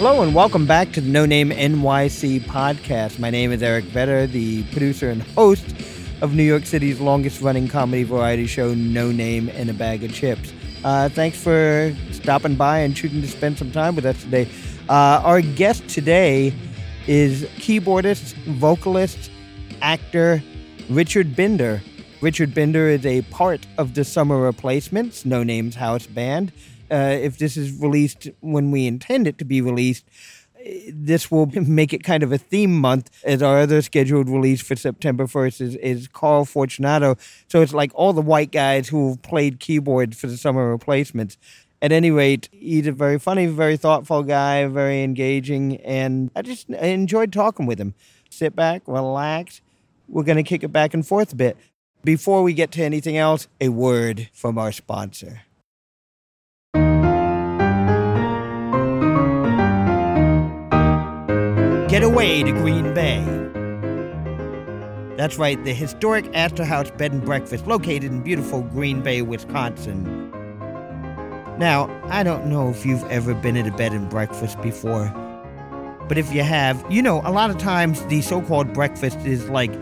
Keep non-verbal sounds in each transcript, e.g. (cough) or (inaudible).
Hello and welcome back to the No Name NYC podcast. My name is Eric Vetter, the producer and host of New York City's longest running comedy variety show, No Name and a Bag of Chips. Uh, thanks for stopping by and choosing to spend some time with us today. Uh, our guest today is keyboardist, vocalist, actor Richard Binder. Richard Binder is a part of the Summer Replacements, No Name's house band. Uh, if this is released when we intend it to be released, this will (laughs) make it kind of a theme month as our other scheduled release for September 1st is, is Carl Fortunato. So it's like all the white guys who played keyboards for the summer replacements. At any rate, he's a very funny, very thoughtful guy, very engaging, and I just enjoyed talking with him. Sit back, relax. We're going to kick it back and forth a bit. Before we get to anything else, a word from our sponsor. Get away to Green Bay. That's right, the historic Astor House Bed and Breakfast located in beautiful Green Bay, Wisconsin. Now, I don't know if you've ever been at a bed and breakfast before, but if you have, you know, a lot of times the so called breakfast is like,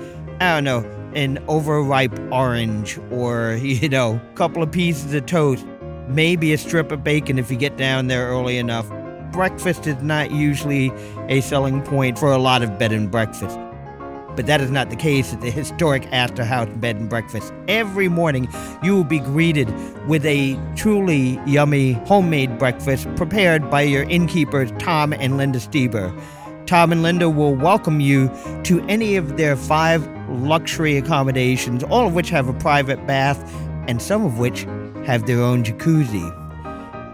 I don't know, an overripe orange or, (laughs) you know, a couple of pieces of toast, maybe a strip of bacon if you get down there early enough breakfast is not usually a selling point for a lot of bed and breakfast. But that is not the case at the historic Astor House Bed and Breakfast. Every morning, you will be greeted with a truly yummy homemade breakfast prepared by your innkeepers, Tom and Linda Stieber. Tom and Linda will welcome you to any of their five luxury accommodations, all of which have a private bath, and some of which have their own jacuzzi.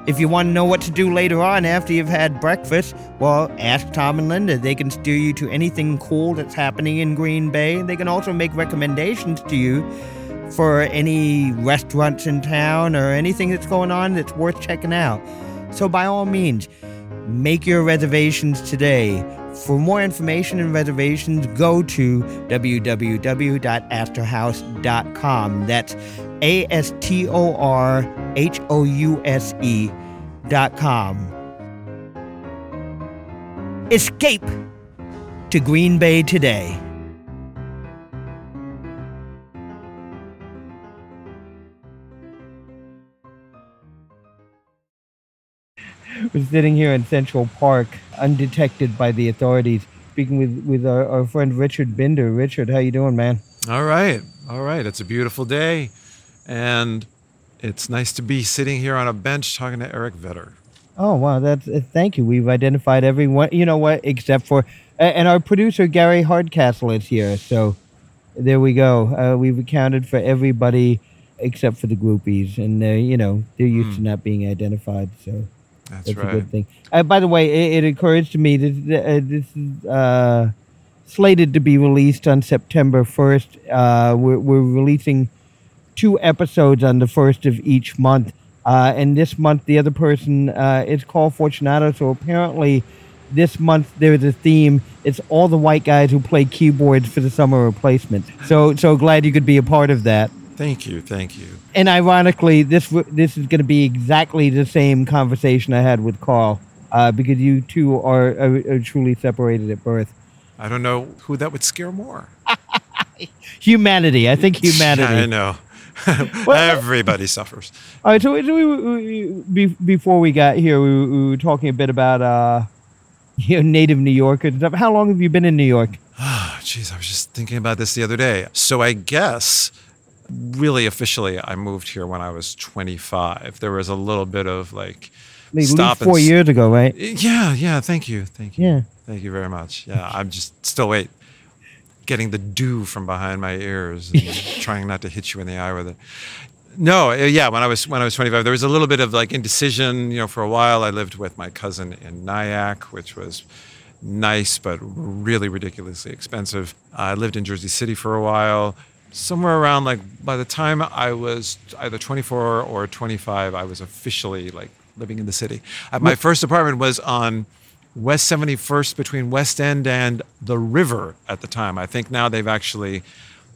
If you want to know what to do later on after you've had breakfast, well, ask Tom and Linda. They can steer you to anything cool that's happening in Green Bay. They can also make recommendations to you for any restaurants in town or anything that's going on that's worth checking out. So, by all means, make your reservations today. For more information and reservations, go to www.astorhouse.com. That's A S T O R H O U S E dot com. Escape to Green Bay today. We're sitting here in Central Park, undetected by the authorities, speaking with, with our, our friend Richard Binder. Richard, how you doing, man? All right, all right. It's a beautiful day, and it's nice to be sitting here on a bench talking to Eric Vetter. Oh wow, that's uh, thank you. We've identified everyone. You know what? Except for and our producer Gary Hardcastle is here. So there we go. Uh, we've accounted for everybody except for the groupies, and uh, you know they're used mm. to not being identified. So that's, that's right. a good thing. Uh, by the way, it, it, occurs to me that uh, this is uh, slated to be released on September first. we're, we're releasing two episodes on the first of each month. Uh, and this month, the other person uh, is Carl Fortunato. So apparently, this month there's a theme. It's all the white guys who play keyboards for the summer replacement. So so glad you could be a part of that. Thank you, thank you. And ironically, this this is going to be exactly the same conversation I had with Carl, uh, because you two are, are, are truly separated at birth. I don't know who that would scare more. (laughs) humanity. I think (laughs) humanity. I know. (laughs) Everybody suffers. All right. So, we, we, we, before we got here, we, we, were talking a bit about uh, (laughs) you know, native New Yorkers. How long have you been in New York? Oh, (sighs) jeez, I was just thinking about this the other day. So I guess really officially, I moved here when I was 25. There was a little bit of like stop four and, years ago, right? Yeah, yeah. Thank you, thank you. Yeah. Thank you very much. Yeah, I'm just still wait getting the dew from behind my ears and (laughs) trying not to hit you in the eye with it. No, uh, yeah, when I was when I was 25, there was a little bit of like indecision. You know, for a while, I lived with my cousin in Nyack, which was nice but really ridiculously expensive. I lived in Jersey City for a while. Somewhere around like by the time I was either 24 or 25, I was officially like living in the city. Uh, my first apartment was on West 71st between West End and the river at the time. I think now they've actually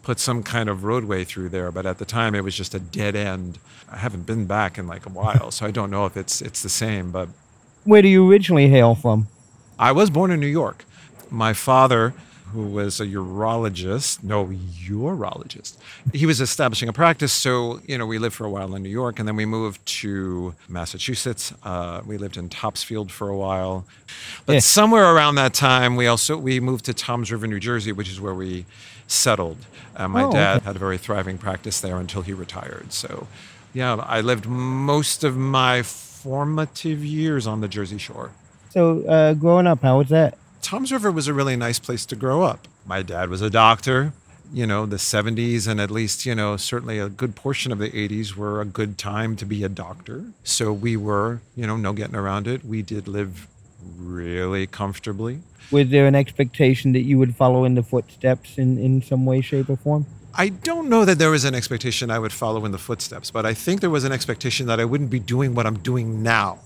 put some kind of roadway through there, but at the time it was just a dead end. I haven't been back in like a while, so I don't know if it's it's the same. But where do you originally hail from? I was born in New York. My father, who was a urologist, no, urologist, he was establishing a practice. So, you know, we lived for a while in New York and then we moved to Massachusetts. Uh, we lived in Topsfield for a while. But Yeah. somewhere around that time, we also, we moved to Toms River, New Jersey, which is where we settled. Uh, my Oh, dad okay. had a very thriving practice there until he retired. So, yeah, I lived most of my formative years on the Jersey Shore. So, uh, growing up, how was that? Toms River was a really nice place to grow up. My dad was a doctor. You know, the 70s and at least, you know, certainly a good portion of the 80s were a good time to be a doctor. So we were, you know, no getting around it. We did live really comfortably. Was there an expectation that you would follow in the footsteps in, in some way, shape, or form? I don't know that there was an expectation I would follow in the footsteps, but I think there was an expectation that I wouldn't be doing what I'm doing now,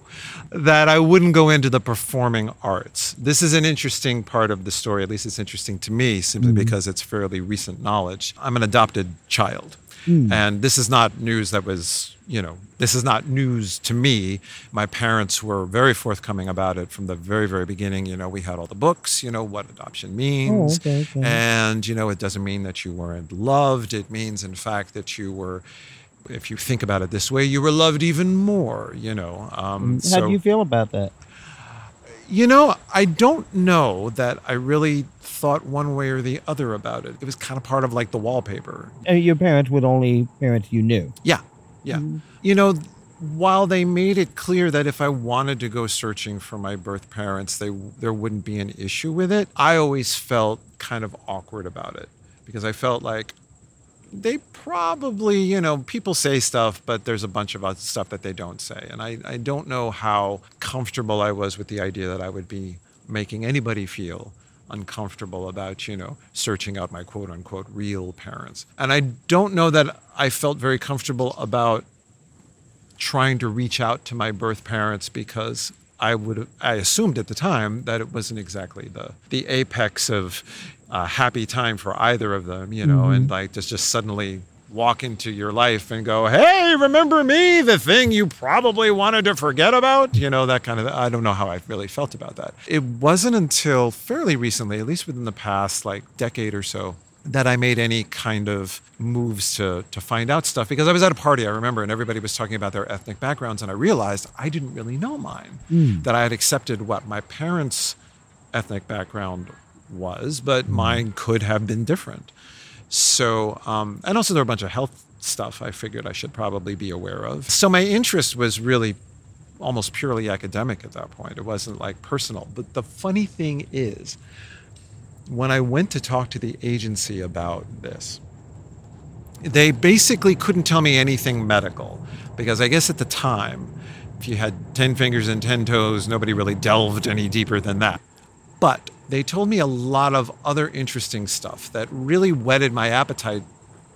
that I wouldn't go into the performing arts. This is an interesting part of the story, at least it's interesting to me, simply mm-hmm. because it's fairly recent knowledge. I'm an adopted child. And this is not news that was, you know, this is not news to me. My parents were very forthcoming about it from the very, very beginning. You know, we had all the books, you know, what adoption means. okay, okay. And, you know, it doesn't mean that you weren't loved. It means, in fact, that you were, if you think about it this way, you were loved even more, you know. Um, How so, do you feel about that? You know, I don't know that I really thought one way or the other about it. It was kind of part of like the wallpaper. Uh, your parents were the only parents you knew. Yeah, yeah. You know, while they made it clear that if I wanted to go searching for my birth parents, they there wouldn't be an issue with it. I always felt kind of awkward about it because I felt like they probably, you know, people say stuff, but there's a bunch of other stuff that they don't say. And I, I don't know how comfortable I was with the idea that I would be making anybody feel uncomfortable about, you know, searching out my quote unquote real parents. And I don't know that I felt very comfortable about trying to reach out to my birth parents because I would I assumed at the time that it wasn't exactly the the apex of uh, happy time for either of them, you know, and like just just suddenly walk into your life and go, "Hey, remember me? The thing you probably wanted to forget about?" You know, that kind of I don't know how I really felt about that. It wasn't until fairly recently, at least within the past like decade or so, that I made any kind of moves to to find out stuff because I was at a party I remember and everybody was talking about their ethnic backgrounds and I realized I didn't really know mine that I had accepted what my parents ethnic background was but mine could have been different. So um, and also there were a bunch of health stuff I figured I should probably be aware of. So my interest was really almost purely academic at that point. It wasn't like personal. But the funny thing is when I went to talk to the agency about this, they basically couldn't tell me anything medical. Because I guess at the time, if you had 10 fingers and 10 toes, nobody really delved any deeper than that. But they told me a lot of other interesting stuff that really whetted my appetite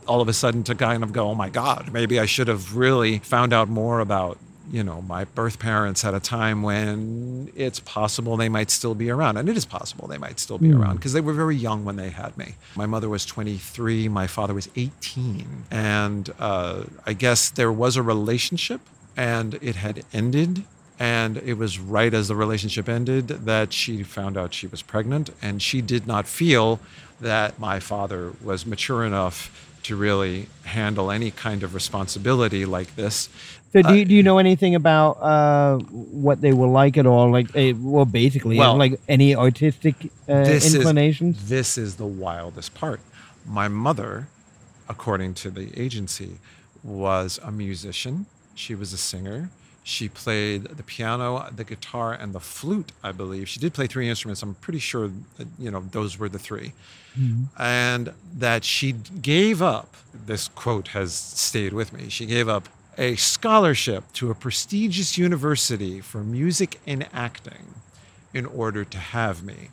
all of a sudden to kind of go, oh my God, maybe I should have really found out more about, you know, my birth parents at a time when it's possible they might still be around. And it is possible they might still be around because they were very young when they had me. My mother was 23, my father was 18. And uh, I guess there was a relationship and it had ended. And it was right as the relationship ended that she found out she was pregnant. And she did not feel that my father was mature enough to really handle any kind of responsibility like this. So, do, you, do you know anything about uh, what they were like at all? Like, uh, well, basically, Well, like any artistic uh, this inclinations? Is, this is the wildest part. My mother, according to the agency, was a musician. She was a singer. She played the piano, the guitar, and the flute, I believe. She did play three instruments. I'm pretty sure that, you know, those were the 3 mm-hmm. And that she gave up, this quote has stayed with me. She gave up a scholarship to a prestigious university for music and acting in order to have me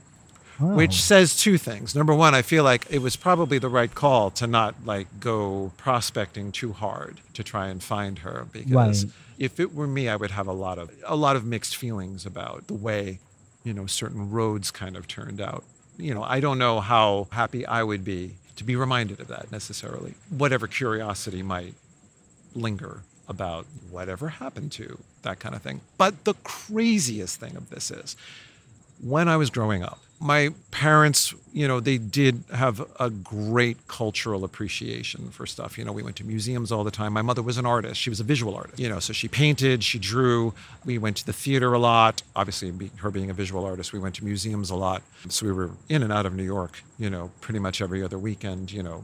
which says two things. Number one, I feel like it was probably the right call to not like go prospecting too hard to try and find her because Right. If it were me, I would have a lot of a lot of mixed feelings about the way, you know, certain roads kind of turned out. You know, I don't know how happy I would be to be reminded of that necessarily. Whatever curiosity might linger about whatever happened to that kind of thing. But the craziest thing of this is when I was growing up. My parents, you know, they did have a great cultural appreciation for stuff. You know, we went to museums all the time. My mother was an artist. She was a visual artist, you know, so she painted, she drew. We went to the theater a lot. Obviously, her being a visual artist, we went to museums a lot. So we were in and out of New York, you know, pretty much every other weekend, you know,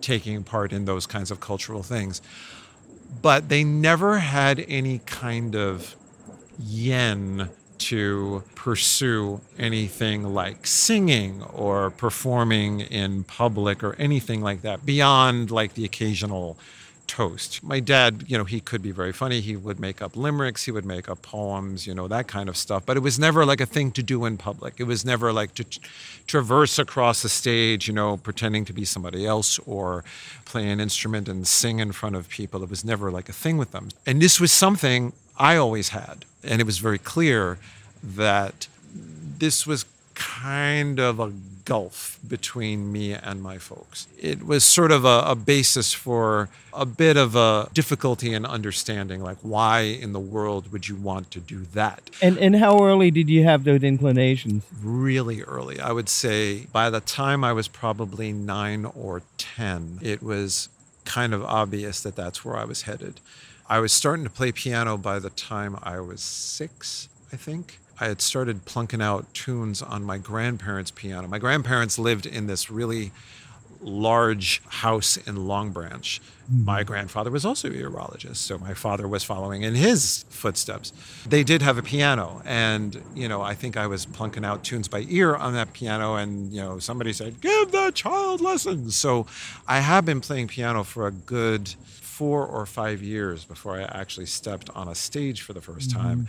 taking part in those kinds of cultural things. But they never had any kind of yen to pursue anything like singing or performing in public or anything like that beyond like the occasional toast. My dad, you know, he could be very funny. He would make up limericks, he would make up poems, you know, that kind of stuff. But it was never like a thing to do in public. It was never like to t- traverse across the stage, you know, pretending to be somebody else or play an instrument and sing in front of people. It was never like a thing with them. And this was something I always had. And it was very clear that this was kind of a gulf between me and my folks. It was sort of a, a, basis for a bit of a difficulty in understanding, like, why in the world would you want to do that? And, and how early did you have those inclinations? Really early. I would say by the time I was probably nine or 10, it was kind of obvious that that's where I was headed. I was starting to play piano by the time I was six, I think. I had started plunking out tunes on my grandparents' piano. My grandparents lived in this really large house in Long Branch. Mm-hmm. My grandfather was also a urologist, so my father was following in his footsteps. They did have a piano, and you know, I think I was plunking out tunes by ear on that piano, and you know, somebody said, "Give the child lessons." So, I have been playing piano for a good four or five years before I actually stepped on a stage for the 1st mm-hmm. time.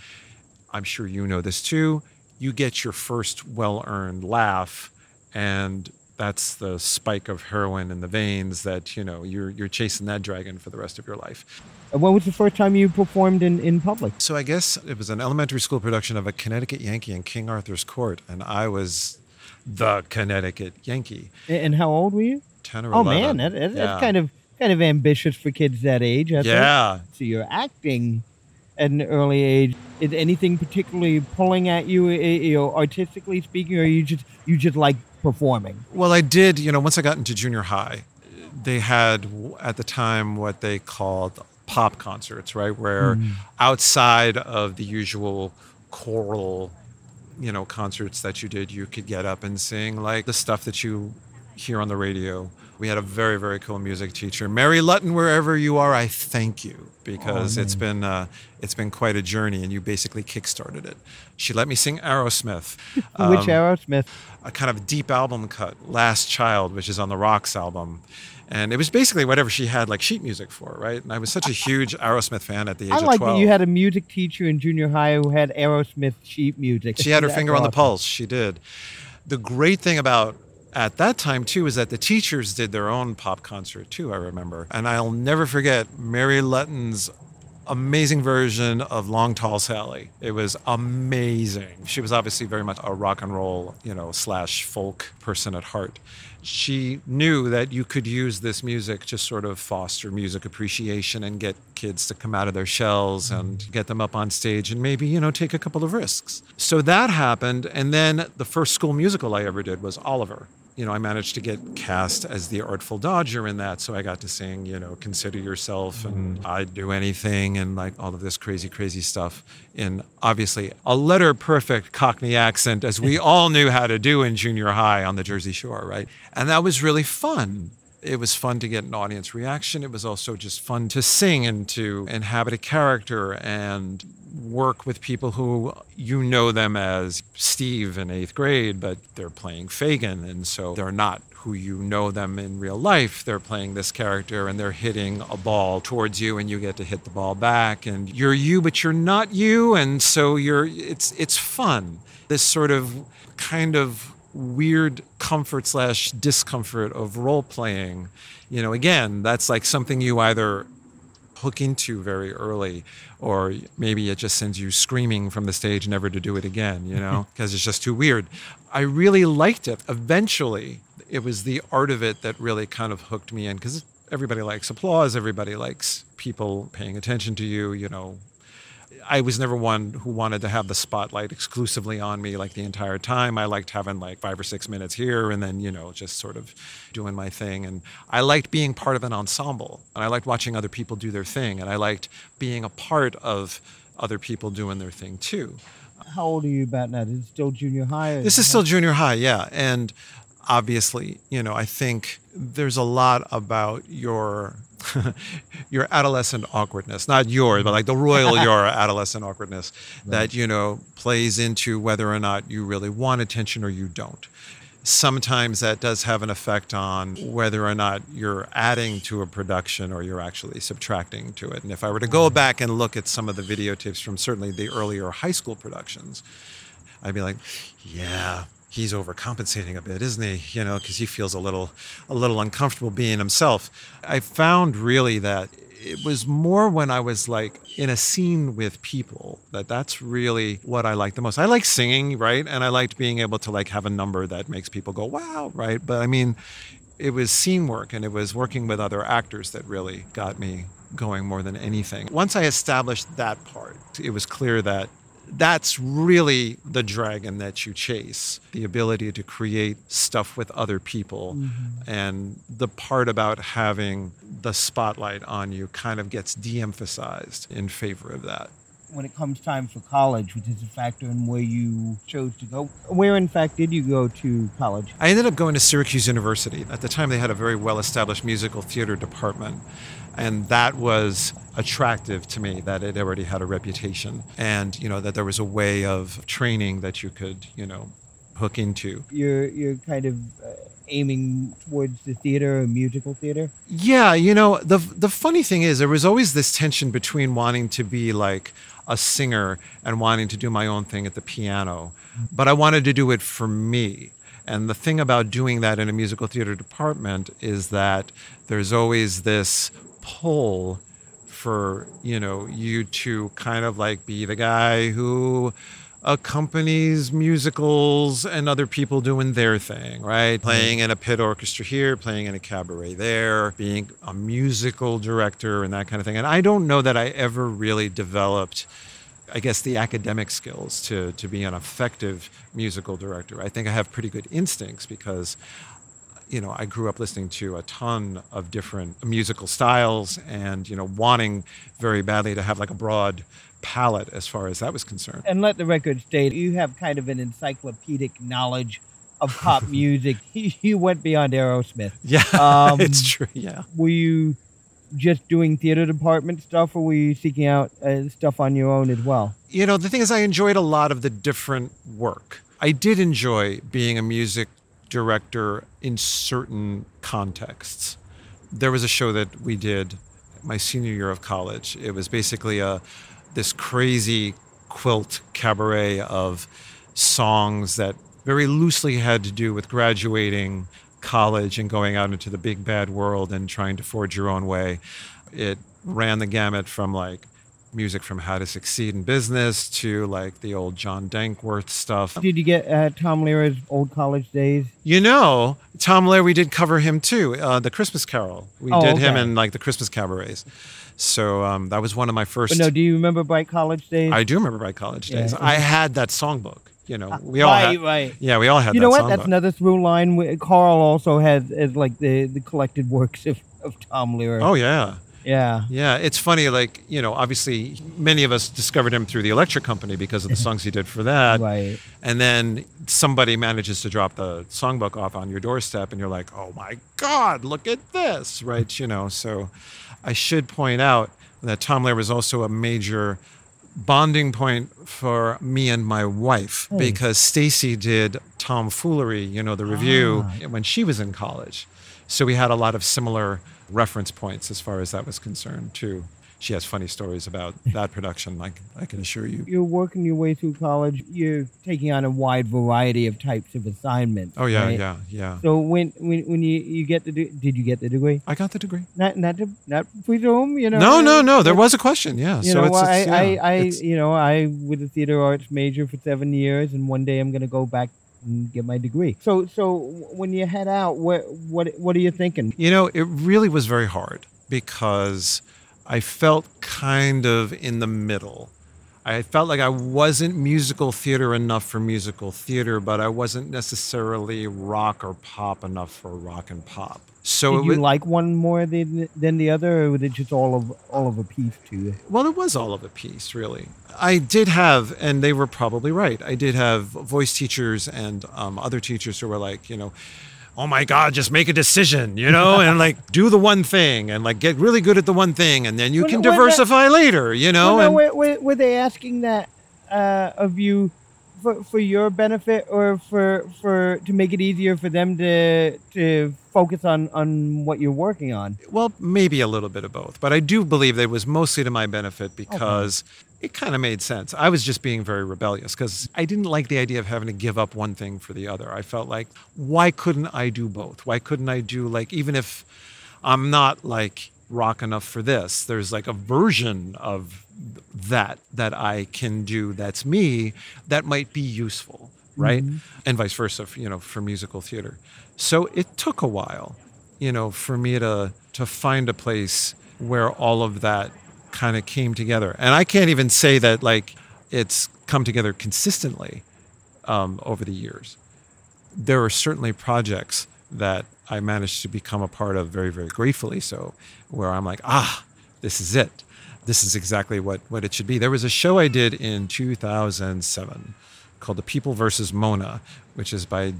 I'm sure you know this too. You get your first well earned laugh, and that's the spike of heroin in the veins that you know you're you're chasing that dragon for the rest of your life. When was the first time you performed in, in public? So I guess it was an elementary school production of a Connecticut Yankee in King Arthur's Court, and I was the Connecticut Yankee. And how old were you? Ten or oh, eleven. Oh man, that, that, yeah. that's kind of kind of ambitious for kids that age. I yeah. Think. So you're acting at an early age. Is anything particularly pulling at you, you know, artistically speaking, or you just you just like performing? Well, I did. You know, once I got into junior high, they had at the time what they called pop concerts, right, where mm. outside of the usual choral you know concerts that you did you could get up and sing like the stuff that you hear on the radio we had a very, very cool music teacher, Mary Lutton. Wherever you are, I thank you because oh, it's been uh, it's been quite a journey, and you basically kickstarted it. She let me sing Aerosmith. (laughs) Um, which Aerosmith? A kind of deep album cut, "Last Child," which is on the Rocks album. And it was basically whatever she had like sheet music for, right? And I was such a huge (laughs) Aerosmith fan at the age I like of 12. that you had a music teacher in junior high who had Aerosmith sheet music. She had her (laughs) finger awesome. on the pulse. She did. The great thing about at that time too is that the teachers did their own pop concert too i remember and i'll never forget mary lutton's amazing version of long tall sally it was amazing she was obviously very much a rock and roll you know slash folk person at heart she knew that you could use this music to sort of foster music appreciation and get kids to come out of their shells and get them up on stage and maybe, you know, take a couple of risks. So that happened. And then the first school musical I ever did was Oliver you know, I managed to get cast as the Artful Dodger in that. So I got to sing, you know, Consider Yourself and mm. I'd Do Anything and like all of this crazy, crazy stuff in obviously a letter perfect Cockney accent, as we (laughs) all knew how to do in junior high on the Jersey Shore, right? And that was really fun. It was fun to get an audience reaction. It was also just fun to sing and to inhabit a character and work with people who you know them as Steve in eighth grade, but they're playing Fagin. And so they're not who you know them in real life. They're playing this character and they're hitting a ball towards you and you get to hit the ball back. And you're you, but you're not you. And so you're it's it's fun. This sort of kind of weird comfort slash discomfort of role playing. You know, again, that's like something you either hook into very early or maybe it just sends you screaming from the stage never to do it again you know (laughs) because it's just too weird i really liked it eventually it was the art of it that really kind of hooked me in because everybody likes applause everybody likes people paying attention to you you know I was never one who wanted to have the spotlight exclusively on me like the entire time. I liked having like five or six minutes here and then, you know, just sort of doing my thing. And I liked being part of an ensemble and I liked watching other people do their thing and I liked being a part of other people doing their thing too. How old are you about now? Is it still junior high? This is still junior high, yeah. And obviously, you know, I think there's a lot about your (laughs) your adolescent awkwardness, not yours, but like the royal (laughs) your adolescent awkwardness that, you know, plays into whether or not you really want attention or you don't. Sometimes that does have an effect on whether or not you're adding to a production or you're actually subtracting to it. And if I were to go back and look at some of the videotapes from certainly the earlier high school productions, I'd be like, yeah, he's overcompensating a bit, isn't he? You know, because he feels a little, a little uncomfortable being himself. I found really that it was more when I was like in a scene with people that that's really what I like the most. I like singing, right? And I liked being able to like have a number that makes people go, wow, right? But I mean, it was scene work and it was working with other actors that really got me going more than anything. Once I established that part, it was clear that that's really the dragon that you chase the ability to create stuff with other people mm-hmm. and the part about having the spotlight on you kind of gets de-emphasized in favor of that when it comes time for college, which is a factor in where you chose to go. Where, in fact, did you go to college? I ended up going to Syracuse University. At the time, they had a very well established musical theater department. And that was attractive to me that it already had a reputation and, you know, that there was a way of training that you could, you know, hook into. You're you're kind of uh, aiming towards the theater or musical theater. Yeah, you know, the the funny thing is there was always this tension between wanting to be like a singer and wanting to do my own thing at the piano, but I wanted to do it for me. And the thing about doing that in a musical theater department is that there's always this pull for, you know, you to kind of like be the guy who accompanies musicals and other people doing their thing, right? Mm-hmm. Playing in a pit orchestra here, playing in a cabaret there, being a musical director and that kind of thing. And I don't know that I ever really developed I guess the academic skills to to be an effective musical director. I think I have pretty good instincts because you know, I grew up listening to a ton of different musical styles and, you know, wanting very badly to have like a broad palette as far as that was concerned. And let the record state, you have kind of an encyclopedic knowledge of pop (laughs) music. (laughs) You went beyond Aerosmith. Yeah, (laughs) Um, it's true. Yeah. Were you just doing theater department stuff, or were you seeking out uh, stuff on your own as well? You know, the thing is, I enjoyed a lot of the different work. I did enjoy being a music director in certain contexts. There was a show that we did my senior year of college. It was basically a this crazy quilt cabaret of songs that very loosely had to do with graduating college and going out into the big bad world and trying to forge your own way. It ran the gamut from like music from How to Succeed in Business to like the old John Dankworth stuff. Did you get uh, Tom Lehrer's old college days? You know, Tom Lehrer, we did cover him too. Uh, the Christmas Carol. We Oh, did him okay. in like the Christmas cabarets. So um, that was one of my first. But no, do you remember Bright College days? I do remember my college days. Yeah. I had that songbook. You know, we all right, had. right. Yeah, we all had You that know what? songbook. That's another through line. Carl also has as like the the collected works of, of Tom Lehrer. oh yeah. Yeah. Yeah, it's funny. Like you know, obviously, many of us discovered him through the Electric Company because of the (laughs) songs he did for that. Right. And then somebody manages to drop the songbook off on your doorstep, and you're like, "Oh my God, look at this!" Right? You know. So, I should point out that Tom Lehrer was also a major bonding point for me and my wife hmm. because Stacy did Tomfoolery, you know, the revue ah. when she was in college. So we had a lot of similar reference points as far as that was concerned too. She has funny stories about (laughs) that production, I, I can assure you. You're working your way through college. You're taking on a wide variety of types of assignments. Oh yeah, right? yeah, yeah. So when when when you you get the de- did you get the degree? I got the degree. Not not to not presume, you know. No, no, no. There was a question. Yeah. You so know, it's, I, yeah, I, I, it's- you know, I was a theater arts major for seven years, and one day I'm going to go back and get my degree. So, so when you head out, what, what, what are you thinking? You know, it really was very hard because I felt kind of in the middle I felt like I wasn't musical theater enough for musical theater, but I wasn't necessarily rock or pop enough for rock and pop. So Did you was, like one more than than the other, or was it just all of all of a piece to you? well, it was all of a piece, really. I did have, and they were probably right. I did have voice teachers and um, other teachers who were like, you know, oh my God, just make a decision, you know, (laughs) and like do the one thing and like get really good at the one thing, and then you Well, can well, that- diversify later, you know. Well, no, and, were, were, were they asking that uh, of you for, for your benefit, or for for to make it easier for them to to focus on on what you're working on? Well, maybe a little bit of both, but I do believe that it was mostly to my benefit because it kind of made sense. I was just being very rebellious because I didn't like the idea of having to give up one thing for the other. I felt like, why couldn't I do both? Why couldn't I do, like, even if I'm not like rock enough for this, there's like a version of that that I can do that's me that might be useful, right? And vice versa, you know, for musical theater. So it took a while you know, for me to to find a place where all of that kind of came together. And I can't even say that like it's come together consistently um, over the years. There are certainly projects that I managed to become a part of very, very gratefully so, where I'm like, ah, this is it. This is exactly what, what it should be. There was a show I did in 2007 called The People versus Mona, which is by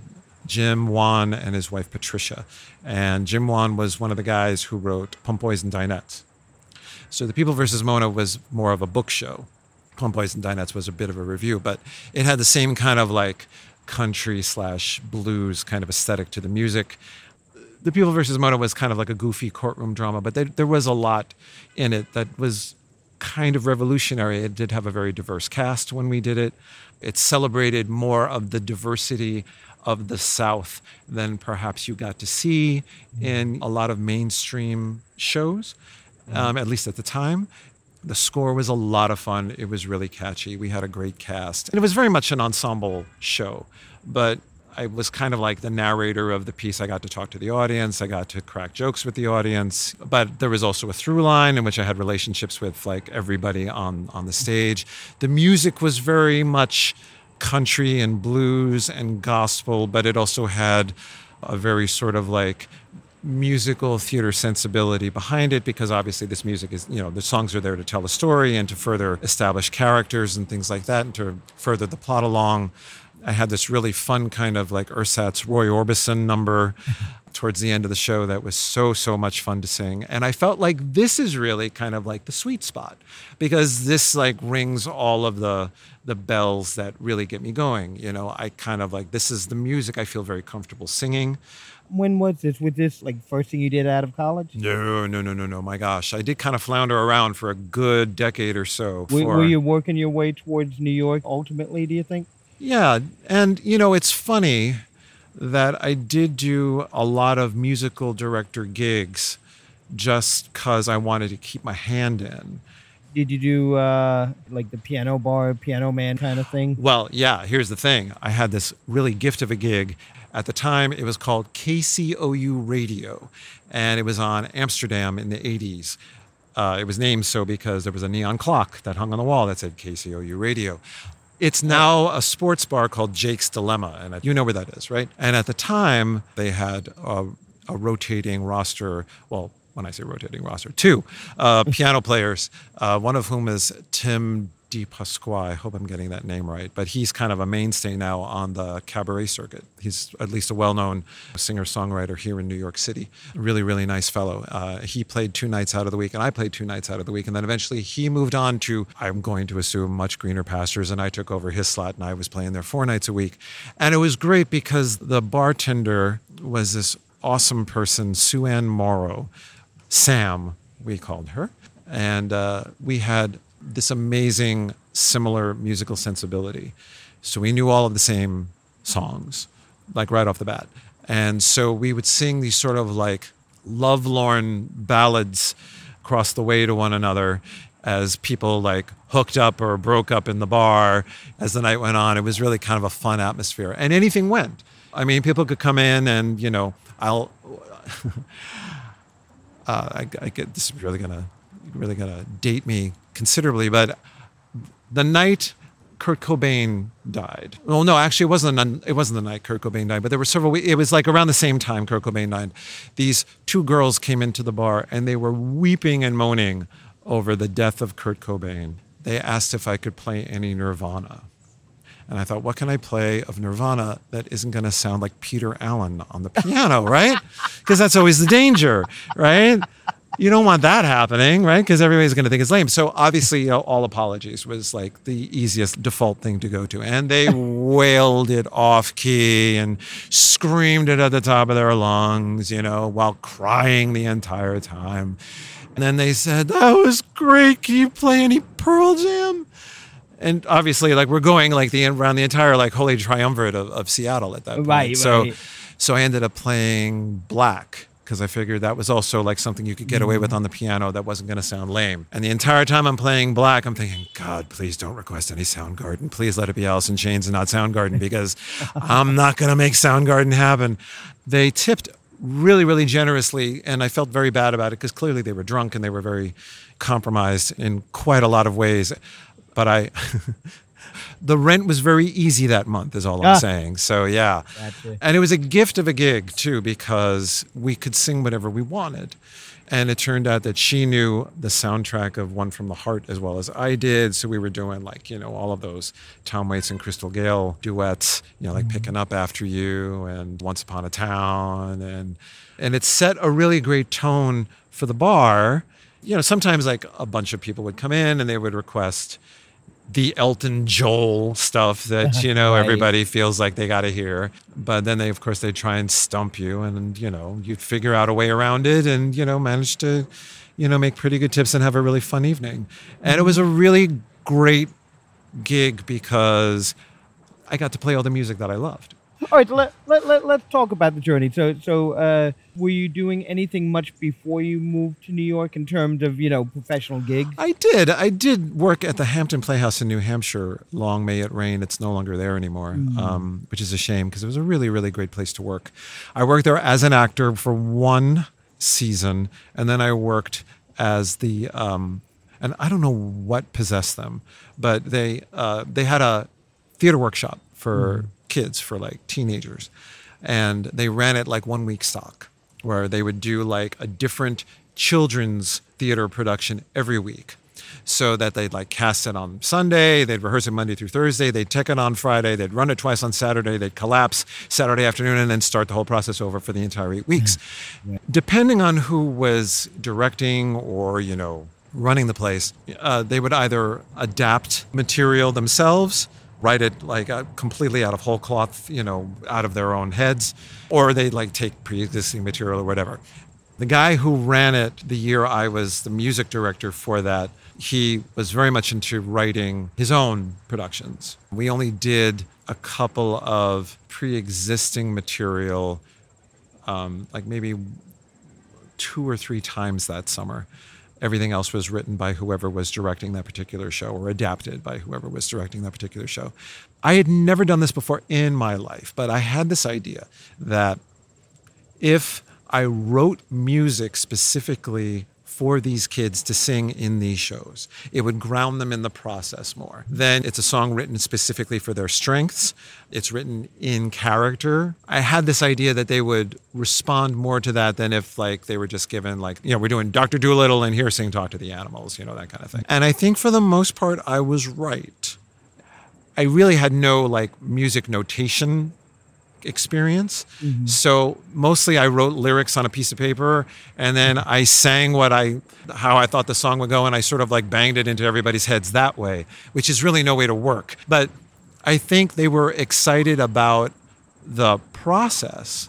Jim Wann and his wife Patricia. And Jim Wann was one of the guys who wrote Pump Boys and Dinettes. So The People versus Mona was more of a book show. Pump Boys and Dinettes was a bit of a revue, but it had the same kind of like country slash blues kind of aesthetic to the music. The People versus Mona was kind of like a goofy courtroom drama, but there, there was a lot in it that was kind of revolutionary. It did have a very diverse cast when we did it. It celebrated more of the diversity of the South than perhaps you got to see in a lot of mainstream shows, um, at least at the time. The score was a lot of fun. It was really catchy. We had a great cast. And it was very much an ensemble show, but I was kind of like the narrator of the piece. I got to talk to the audience. I got to crack jokes with the audience. But there was also a through line in which I had relationships with like everybody on on the stage. The music was very much country and blues and gospel, but it also had a very sort of like musical theater sensibility behind it because obviously this music is you know the songs are there to tell a story and to further establish characters and things like that and to further the plot along i had this really fun kind of like ursat's roy orbison number (laughs) towards the end of the show that was so so much fun to sing and i felt like this is really kind of like the sweet spot because this like rings all of the the bells that really get me going you know i kind of like this is the music i feel very comfortable singing When was this? Was this like first thing you did out of college? no, no, no, no, no. My gosh, I did kind of flounder around for a good decade or so. Were, for- were you working your way towards New York ultimately? Do you think? Yeah, and you know, it's funny that I did do a lot of musical director gigs just because I wanted to keep my hand in. Did you do uh, like the piano bar, piano man kind of thing? Well, yeah, here's the thing. I had this really gift of a gig. At the time, it was called KCOU Radio, and it was on Amsterdam in the 80s. Uh, it was named so because there was a neon clock that hung on the wall that said KCOU Radio. It's now a sports bar called Jake's Dilemma, and you know where that is, right? And at the time, they had a, a rotating roster. Well, when I say rotating roster, two uh, (laughs) piano players, uh, one of whom is Tim Di Pasqua. I hope I'm getting that name right, but he's kind of a mainstay now on the cabaret circuit. He's at least a well-known singer-songwriter here in New York City. Really, really nice fellow. Uh, he played two nights out of the week, and I played two nights out of the week, and then eventually he moved on to, I'm going to assume, much greener pastures, and I took over his slot, and I was playing there four nights a week, and it was great because the bartender was this awesome person, Sue Ann Morrow. Sam, we called her. And uh, we had this amazing, similar musical sensibility. So we knew all of the same songs, like right off the bat. And so we would sing these sort of like lovelorn ballads across the way to one another as people like hooked up or broke up in the bar as the night went on. It was really kind of a fun atmosphere. And anything went. I mean, people could come in and, you know, I'll (laughs) uh, I, I get this is really gonna really gonna date me considerably, but the night Kurt Cobain died. Well, no, actually, it wasn't. The, it wasn't the night Kurt Cobain died, but there were several. It was like around the same time Kurt Cobain died. These two girls came into the bar and they were weeping and moaning over the death of Kurt Cobain. They asked if I could play any Nirvana. And I thought, what can I play of Nirvana that isn't going to sound like Peter Allen on the piano, right? Because that's always the danger, right? You don't want that happening, right? Because everybody's going to think it's lame. So obviously, you know, all apologies was like the easiest default thing to go to. And they (laughs) wailed it off key and screamed it at the top of their lungs, you know, while crying the entire time. And then they said, That was great. Can you play any Pearl Jam? And obviously, like we're going like the around the entire like holy triumvirate of, of Seattle at that point. Right, so, right. so I ended up playing Black because I figured that was also like something you could get away with mm-hmm. on the piano that wasn't going to sound lame. And the entire time I'm playing Black, I'm thinking, God, please don't request any Soundgarden. Please let it be Alice in Chains and not Soundgarden because (laughs) I'm not going to make Soundgarden happen. They tipped really, really generously, and I felt very bad about it because clearly they were drunk and they were very compromised in quite a lot of ways. But I, (laughs) the rent was very easy that month, is all I'm Ah. saying. So yeah, Gotcha. and it was a gift of a gig too because we could sing whatever we wanted. And it turned out that she knew the soundtrack of One from the Heart as well as I did. So we were doing like, you know, all of those Tom Waits and Crystal Gayle duets, you know, like Picking Up After You and Once Upon a Town. And, and it set a really great tone for the bar. You know, sometimes like a bunch of people would come in and they would request the Elton Joel stuff that (laughs) you know Right. everybody feels like they got to hear. But then they, of course, they try and stump you, and you know you figure out a way around it, and you know manage to, you know, make pretty good tips and have a really fun evening. And it was a mm-hmm. really great gig because I got to play all the music that I loved. All right, let, let, let, let's talk about the journey. So, so uh, were you doing anything much before you moved to New York in terms of, you know, professional gigs? I did. I did work at the Hampton Playhouse in New Hampshire. Long may it reign. It's no longer there anymore, um, which is a shame because it was a really, really great place to work. I worked there as an actor for one season, and then I worked as the. Um, and I don't know what possessed them, but they uh, they had a theater workshop for kids for like teenagers, and they ran it like one week stock, where they would do like a different children's theater production every week. So that they'd like cast it on Sunday, they'd rehearse it Monday through Thursday, they'd take it on Friday, they'd run it twice on Saturday, they'd collapse Saturday afternoon, and then start the whole process over for the entire eight weeks. Depending on who was directing or, you know, running the place, uh, they would either adapt material themselves, write it like uh, completely out of whole cloth, you know, out of their own heads, or they'd like take pre-existing material or whatever. The guy who ran it the year I was the music director for that, he was very much into writing his own productions. We only did a couple of pre-existing material, um, like maybe two or three times that summer. Everything else was written by whoever was directing that particular show or adapted by whoever was directing that particular show. I had never done this before in my life, but I had this idea that if I wrote music specifically for these kids to sing in these shows, it would ground them in the process more. Then it's a song written specifically for their strengths. It's written in character. I had this idea that they would respond more to that than if like they were just given like, you know, we're doing Dr. Dolittle and here sing Talk to the Animals, you know, that kind of thing. And I think for the most part I was right. I really had no like music notation experience. Mm-hmm. So mostly I wrote lyrics on a piece of paper and then I sang what I how I thought the song would go and I sort of like banged it into everybody's heads that way, which is really no way to work. But I think they were excited about the process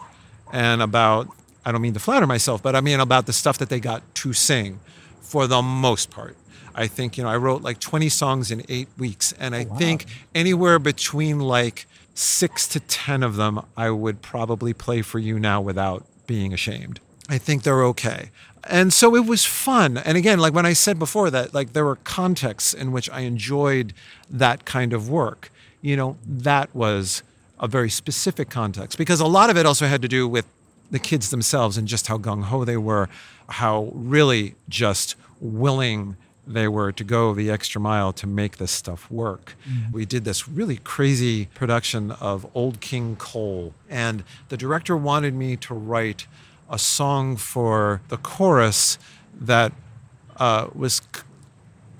and about I don't mean to flatter myself, but I mean about the stuff that they got to sing for the most part. I think, you know, I wrote like 20 songs in eight weeks. And I oh, think anywhere between like six to 10 of them, I would probably play for you now without being ashamed. I think they're okay. And so it was fun. And again, like when I said before that, like there were contexts in which I enjoyed that kind of work, you know, that was a very specific context because a lot of it also had to do with the kids themselves and just how gung ho they were, how really just willing they were to go the extra mile to make this stuff work. We did this really crazy production of Old King Cole, and the director wanted me to write a song for the chorus that uh, was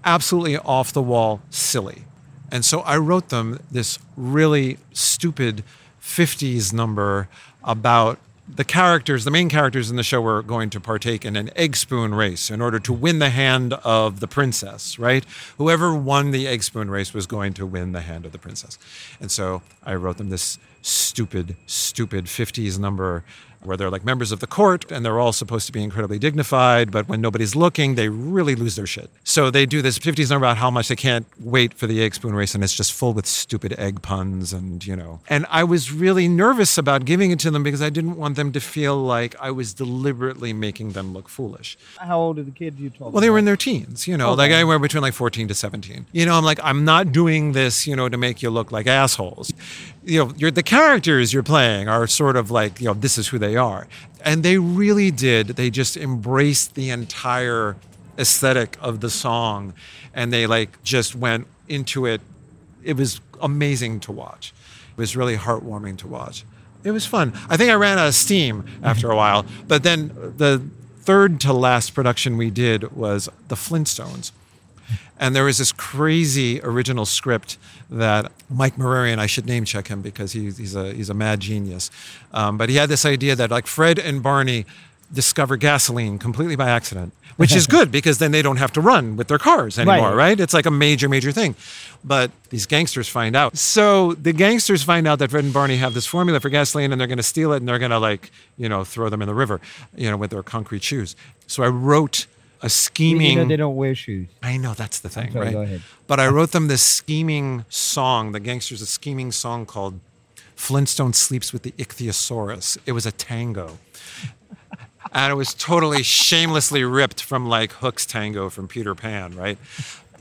absolutely off the wall silly. And so I wrote them this really stupid 50s number about the characters, the main characters in the show were going to partake in an egg spoon race in order to win the hand of the princess, right? Whoever won the egg spoon race was going to win the hand of the princess. And so I wrote them this stupid, stupid 50s number where they're like members of the court and they're all supposed to be incredibly dignified, but when nobody's looking, they really lose their shit. So they do this 50s number about how much they can't wait for the egg spoon race, and it's just full with stupid egg puns and, you know. And I was really nervous about giving it to them because I didn't want them to feel like I was deliberately making them look foolish. How old are the kids you told? Well, they were in their teens, you know, like Okay. anywhere between like 14 to 17. You know, I'm like, I'm not doing this, you know, to make you look like assholes. You know, you're the characters you're playing are sort of like, you know, this is who they are. And they really did. They just embraced the entire aesthetic of the song and they like just went into it. It was amazing to watch. It was really heartwarming to watch. It was fun. I think I ran out of steam after a while, but then the third to last production we did was The Flintstones. And there was this crazy original script that Mike Mararian, I should name check him because he's, he's, a, he's a mad genius. Um, but he had this idea that like Fred and Barney discover gasoline completely by accident, which is (laughs) good because then they don't have to run with their cars anymore, Right. right? It's like a major, major thing. But these gangsters find out. So the gangsters find out that Fred and Barney have this formula for gasoline and they're going to steal it and they're going to like, you know, throw them in the river, you know, with their concrete shoes. So I wrote a scheming. You know they don't wear shoes. I know that's the thing, sorry, right? go ahead. But I wrote them this scheming song. The gangsters a scheming song called "Flintstone Sleeps with the Ichthyosaurus." It was a tango, and it was totally shamelessly ripped from like Hook's tango from Peter Pan, right?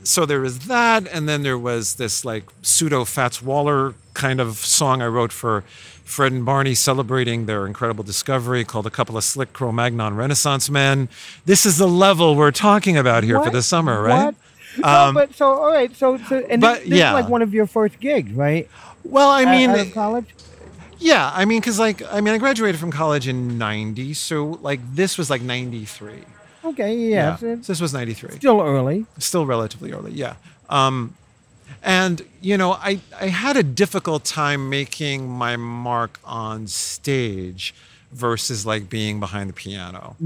So there was that, and then there was this like pseudo Fats Waller kind of song I wrote for Fred and Barney celebrating their incredible discovery called A Couple of Slick Cro-Magnon Renaissance Men. This is the level we're talking about here for the summer, right? What? no, but so all right, so so and but, this, this yeah. is like one of your first gigs, right? Well, I mean, out of college. yeah, I mean, because like, I mean, I graduated from college in '90, so like this was like '93. Okay, yeah, so it's this was '93. still early. Still relatively early, yeah. Um, and you know, I I had a difficult time making my mark on stage versus like being behind the piano.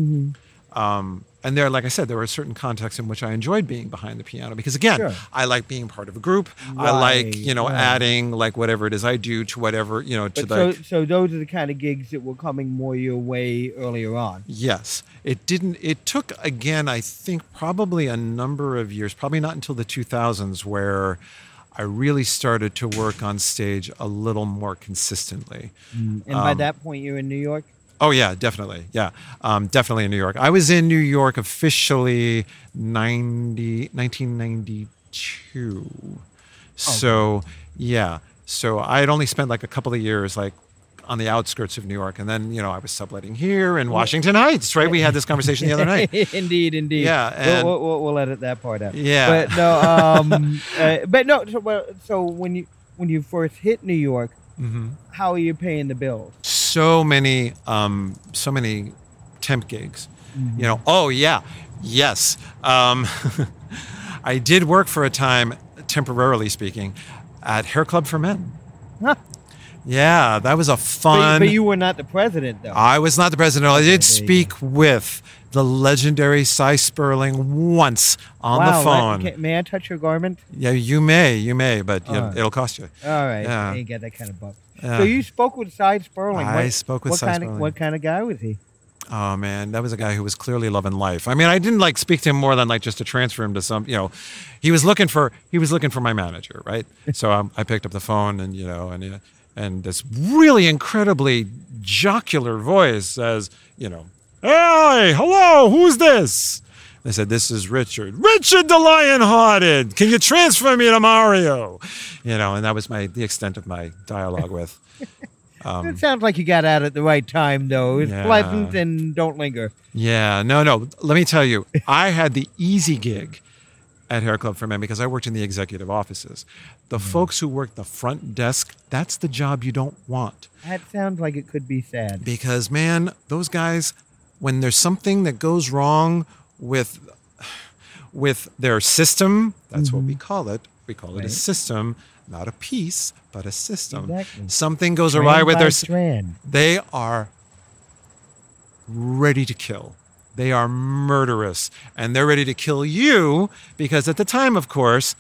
Um, and there, like I said, there were certain contexts in which I enjoyed being behind the piano because, again, Sure. I like being part of a group. I like, you know, right. adding like whatever it is I do to whatever, you know, to But like. so so those are the kind of gigs that were coming more your way earlier on. Yes, it didn't. It took again, I think, probably a number of years, probably not until the 2000s, where I really started to work on stage a little more consistently. And by Um, that point, you're in New York. Oh yeah, definitely. Yeah, um, definitely in New York. I was in New York officially 90, 1992. So yeah, so I had only spent like a couple of years like on the outskirts of New York, and then you know I was subletting here in Washington Heights. Right, we had this conversation the other night. (laughs) indeed, indeed. Yeah, We'll- and- we'll, we'll, we'll edit that part out. Yeah. but no, um, (laughs) uh, but no. So, well, so when you when you first hit New York, Mhm. how are you paying the bills? So many, um, so many temp gigs. You know. Oh yeah, yes. Um, (laughs) I did work for a time, temporarily speaking, at Hair Club for Men. Huh. Yeah, that was a But, fun. but you were not the president, though. I was not the president. I did speak with the legendary Sy Sperling once on wow, the phone. can- may I touch your garment? Yeah, you may, you may, but you know, it'll cost you. All right, Yeah. Ain't got that kind of buck. Yeah. So you spoke with Sy Sperling. I What- spoke with what Sy kind Sperling. Of, what kind of guy was he? Oh man, that was a guy who was clearly loving life. I mean, I didn't like speak to him more than like just to transfer him to some, you know, he was looking for he was looking for my manager, right? (laughs) So um, I picked up the phone and you know and uh, and this really incredibly jocular voice says, you know, hey, hello, who's this? I said, this is Richard. Richard the Lion-Hearted. Can you transfer me to Mario? You know, and that was my the extent of my dialogue with. (laughs) it sounds like you got out at the right time, though. It's Um, Yeah. pleasant and don't linger. Yeah, no, no. Let me tell you, I had the easy gig at Hair Club for Men because I worked in the executive offices. The Mm-hmm. folks who work the front desk, that's the job you don't want That sounds like it could be sad. because man, those guys, when there's something that goes wrong with with their system, that's what we mm-hmm. call it. We call it a system, not a piece, but a system. Exactly. Something goes awry with their. strand. They are ready to kill. They are murderous, and they're ready to kill you because at the time, of course,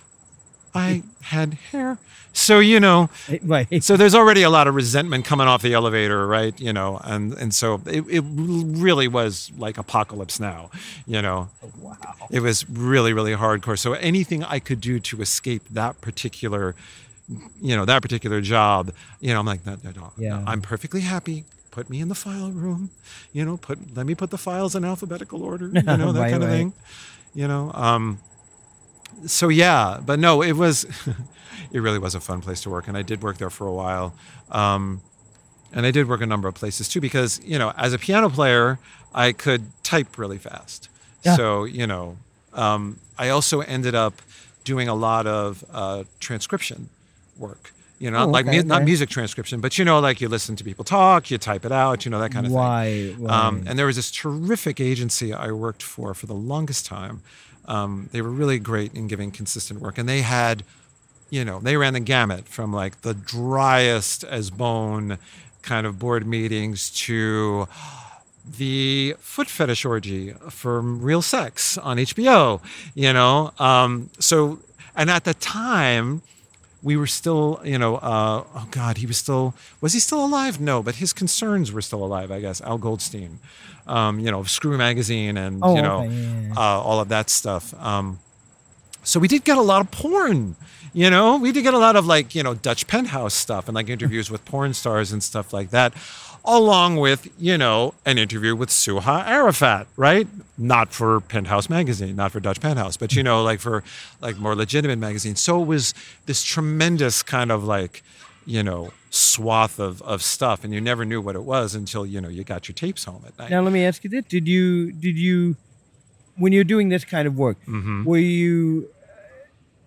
I had hair. So you know, (laughs) Right. so there's already a lot of resentment coming off the elevator, right? You know, and and so it, it really was like apocalypse now, you know. Wow. It was really really hardcore. So anything I could do to escape that particular, you know, that particular job, you know, I'm like, no, no, no, Yeah. I'm perfectly happy. Put me in the file room, you know. Put let me put the files in alphabetical order, you know, (laughs) that Right, kind of right. thing, you know. Um, so yeah, but no, it was, (laughs) it really was a fun place to work, and I did work there for a while, um, and I did work a number of places too because you know, as a piano player, I could type really fast. Yeah. So you know, um, I also ended up doing a lot of uh, transcription work. You know, not Oh, like okay, mu- not music transcription, but you know, like you listen to people talk, you type it out, you know, that kind of thing. Right, Um, and there was this terrific agency I worked for for the longest time. Um, they were really great in giving consistent work, and they had, you know, they ran the gamut from like the driest as bone kind of board meetings to the foot fetish orgy from Real Sex on HBO. You know, um, so and at the time we were still, you know, uh, oh God, he was still, was he still alive? No, but his concerns were still alive, I guess. Al Goldstein, um, you know, Screw Magazine and, Oh, you know, okay, yeah, yeah. Uh, all of that stuff. Um, so we did get a lot of porn, you know, we did get a lot of like, you know, Dutch penthouse stuff and like interviews with porn stars and stuff like that, along with, you know, an interview with Suha Arafat, right? Not for Penthouse magazine, not for Dutch Penthouse, but you know, mm-hmm. like for like more legitimate magazines. So it was this tremendous kind of like, you know, swath of, of stuff and you never knew what it was until, you know, you got your tapes home at night. Now let me ask you this: Did you did you when you're doing this kind of work, Mm-hmm. were you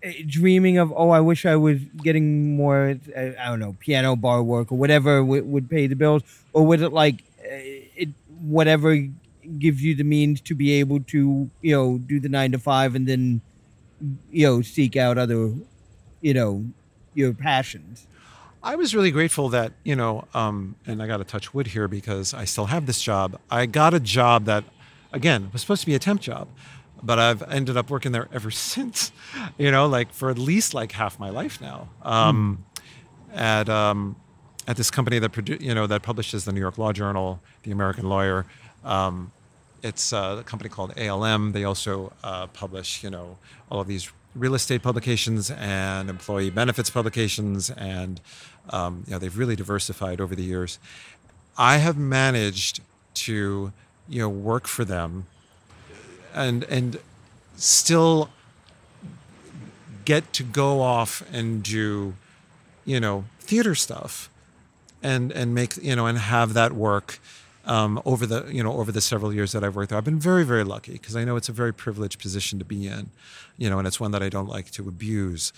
uh, dreaming of oh I wish I was getting more uh, I don't know piano bar work or whatever w- would pay the bills, or was it like uh, it whatever gives you the means to be able to you know do the nine to five and then you know seek out other you know your passions. I was really grateful that, you know, um, and I got to touch wood here because I still have this job. I got a job that, again, it was supposed to be a temp job, but I've ended up working there ever (laughs) since, you know, like for at least like half my life now. Um, At um, at this company that produ- you know that publishes the New York Law Journal, the American Lawyer. Um, it's uh, a company called ALM. They also uh, publish, you know, all of these real estate publications and employee benefits publications, and um, you know, they've really diversified over the years. I have managed to, you know, work for them, and and still get to go off and do, you know, theater stuff, and and make you know and have that work um, over the you know over the several years that I've worked there. I've been very very lucky because I know it's a very privileged position to be in, you know, and it's one that I don't like to abuse.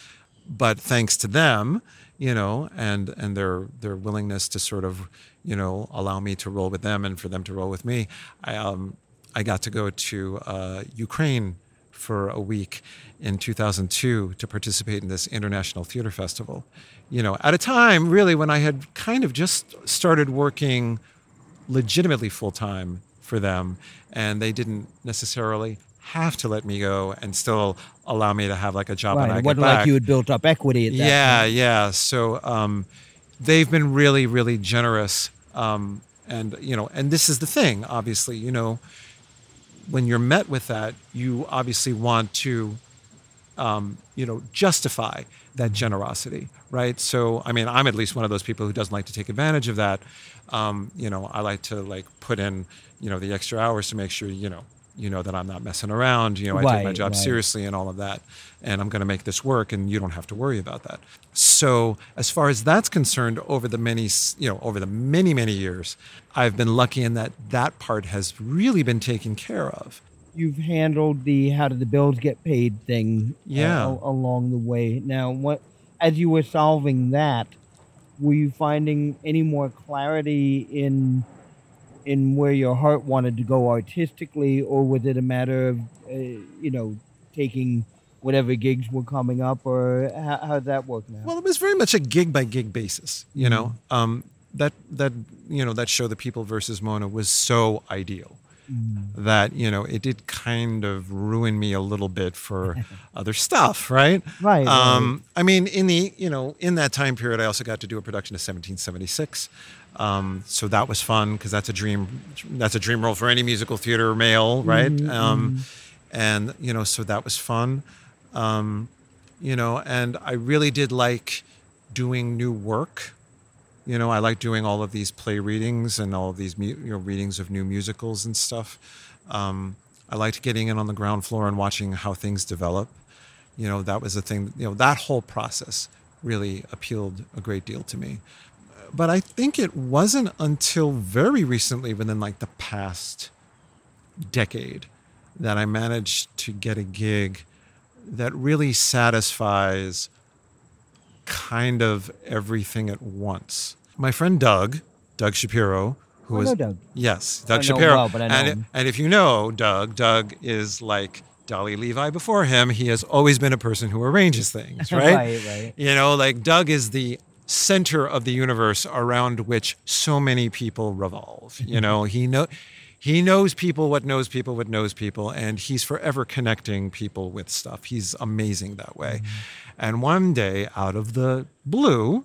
But thanks to them, you know, and and their their willingness to sort of you know allow me to roll with them and for them to roll with me, I um I got to go to uh, Ukraine for a week in 2002 to participate in this international theater festival. You know, at a time really when I had kind of just started working legitimately full time for them, and they didn't necessarily have to let me go and still allow me to have like a job when I Right. It wasn't back. like you had built up equity at that yeah, point. yeah. So um, they've been really, really generous, um, and you know, and this is the thing. Obviously, you know, when you're met with that, you obviously want to, um, you know, justify that generosity, right? So, I mean, I'm at least one of those people who doesn't like to take advantage of that. Um, you know, I like to like put in, you know, the extra hours to make sure, you know, you know that I'm not messing around. You know, I take my job right. seriously and all of that, and I'm going to make this work, and you don't have to worry about that. So, as far as that's concerned, over the many, you know, over the many many years, I've been lucky in that that part has really been taken care of. you've handled the how do the bills get paid thing uh, Yeah. a- along the way. Now, what as you were solving that, were you finding any more clarity in in where your heart wanted to go artistically, or was it a matter of uh, you know taking whatever gigs were coming up, or how, how'd that work now? Well, it was very much a gig by gig basis. You know, um, that that you know that show, The People versus Mona, was so ideal that you know it did kind of ruin me a little bit for (laughs) other stuff, right? Right, Um, I mean, in the you know in that time period, I also got to do a production of 1776. Um, so that was fun because that's a dream. That's a dream role for any musical theater male, right? Um, and you know, so that was fun. Um, you know, and I really did like doing new work. You know, I like doing all of these play readings and all of these you know readings of new musicals and stuff. Um, I liked getting in on the ground floor and watching how things develop. You know, that was a thing. You know, that whole process really appealed a great deal to me. But I think it wasn't until very recently, within like the past decade, that I managed to get a gig that really satisfies kind of everything at once. My friend Doug, Doug Shapiro, who I was know Doug. yes, I Doug know Shapiro, well, but I know and and if you know Doug, Doug is like Dolly Levi before him. He has always been a person who arranges things, (laughs) right? Right, right. You know, like Doug is the center of the universe around which so many people revolve. You (laughs) know, he know he knows people what knows people what knows people and he's forever connecting people with stuff. He's amazing that way. And one day out of the blue,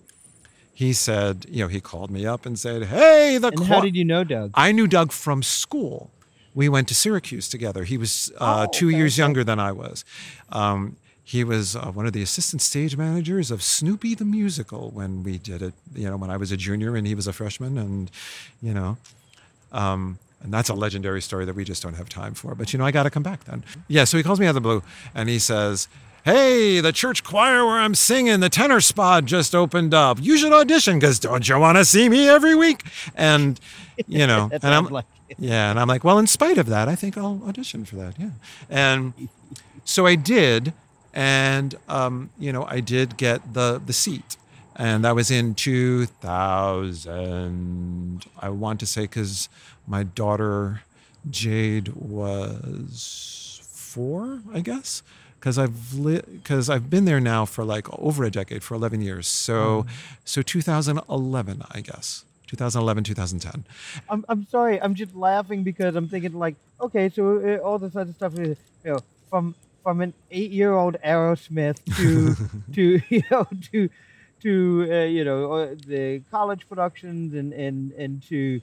he said, you know, he called me up and said, "Hey, the And qua- how did you know Doug? I knew Doug from school. We went to Syracuse together. He was uh, Oh, two okay, years younger than I was. Um, he was uh, one of the assistant stage managers of Snoopy the Musical when we did it, you know, when I was a junior and he was a freshman. And, you know, um, and that's a legendary story that we just don't have time for. But, you know, I got to come back then. Yeah, so he calls me out of the blue and he says, Hey, the church choir where I'm singing, the tenor spot just opened up. You should audition because don't you want to see me every week? And, you know, (laughs) and I'm like yeah, and I'm like, well, in spite of that, I think I'll audition for that. Yeah, and so I did, and um, you know, I did get the the seat, and that was in 2000. I want to say because my daughter Jade was four, I guess. Because I've because I've been there now for like over a decade, for 11 years. So, so 2011, I guess, 2011, 2010. I'm, I'm sorry. I'm just laughing because I'm thinking like, okay, so uh, all this other stuff is, you know, from from an eight-year-old Aerosmith to (laughs) to you know to to uh, you know uh, the college productions and and and to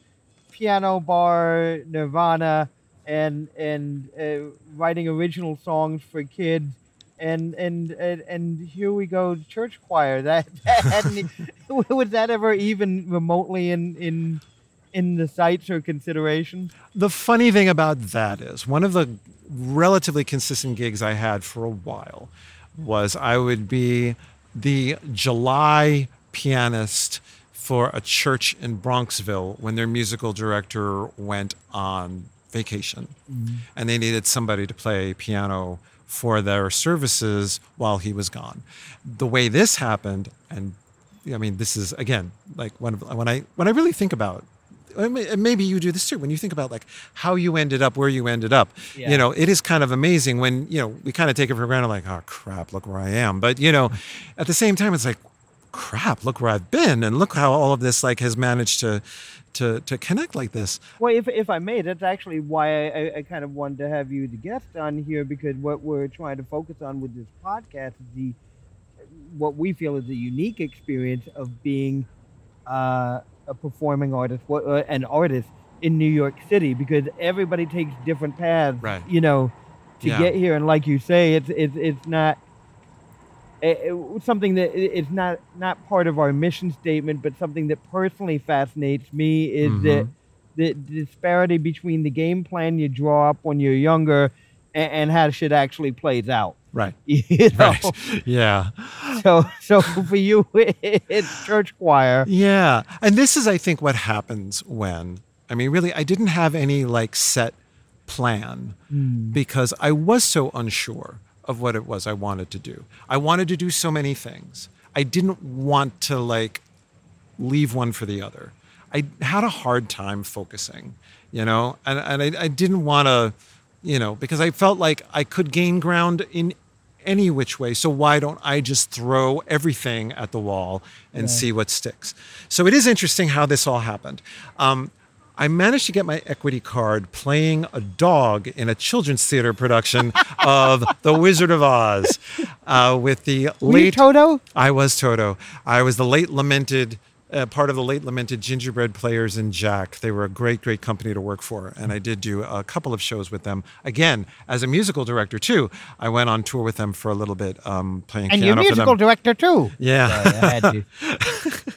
piano bar Nirvana and and uh, writing original songs for kids. And, and and here we go, church choir. (laughs) That, that (laughs) was that ever even remotely in in in the sights or consideration? The funny thing about that is one of the relatively consistent gigs I had for a while was I would be the July pianist for a church in Bronxville when their musical director went on vacation mm-hmm. and they needed somebody to play piano for their services while he was gone. The way this happened and I mean this is again like when when I when I really think about, and maybe you do this too when you think about like how you ended up where you ended up Yeah. you know it is kind of amazing when you know we kind of take it for granted like oh crap look where i am but you know at the same time it's like crap look where i've been and look how all of this like has managed to to to connect like this Well, if, if I may, that's actually why I, I, kind of wanted to have you the guest on here because what we're trying to focus on with this podcast is the what we feel is a unique experience of being uh, a performing artist, what, uh, an artist in New York City because everybody takes different paths, Right. you know, to Yeah. get here. And like you say, it's it's it's not. It- something that is not not part of our mission statement, but something that personally fascinates me is that Mhm. the disparity between the game plan you draw up when you're younger and, and how shit actually plays out. right (laughs) You know? right (laughs) yeah So so for you, (laughs) it's church choir. Yeah. And this is, I think, what happens when, I mean, really, I didn't have any like set plan because I was so unsure of what it was I wanted to do. I wanted to do so many things. I didn't want to like leave one for the other. I had a hard time focusing, you know, and, and I, I didn't want to, you know, because I felt like I could gain ground in any which way. So why don't I just throw everything at the wall and see what sticks? So it is interesting how this all happened. Um, I managed to get my equity card playing a dog in a children's theater production (laughs) of The Wizard of Oz uh, with the Were you late Toto? I was Toto. I was the late lamented, uh, part of the late lamented Gingerbread Players and Jack. They were a great, great company to work for. And I did do a couple of shows with them. Again, as a musical director, too. I went on tour with them for a little bit, um, playing And you're piano a for musical them. director too. yeah. I had to. (laughs)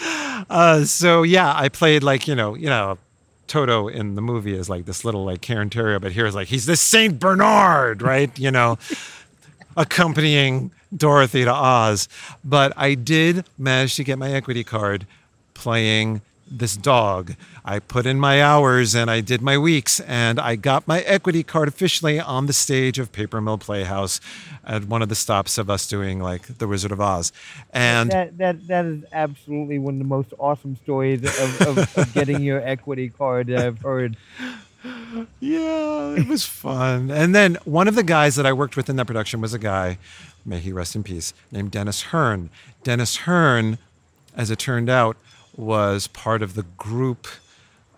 Uh, so yeah, I played like you know, you know, Toto in the movie is like this little like Cairn Terrier, but here is like he's this Saint Bernard, right? You know, (laughs) accompanying Dorothy to Oz. But I did manage to get my equity card playing this dog. I put in my hours and I did my weeks, and I got my equity card officially on the stage of Paper Mill Playhouse at one of the stops of us doing like The Wizard of Oz. And that that that is absolutely one of the most awesome stories of, of, of getting your equity card that I've heard. Yeah, it was fun. And then one of the guys that I worked with in that production was a guy, may he rest in peace, named Dennis Hearn. Dennis Hearn, as it turned out, was part of the group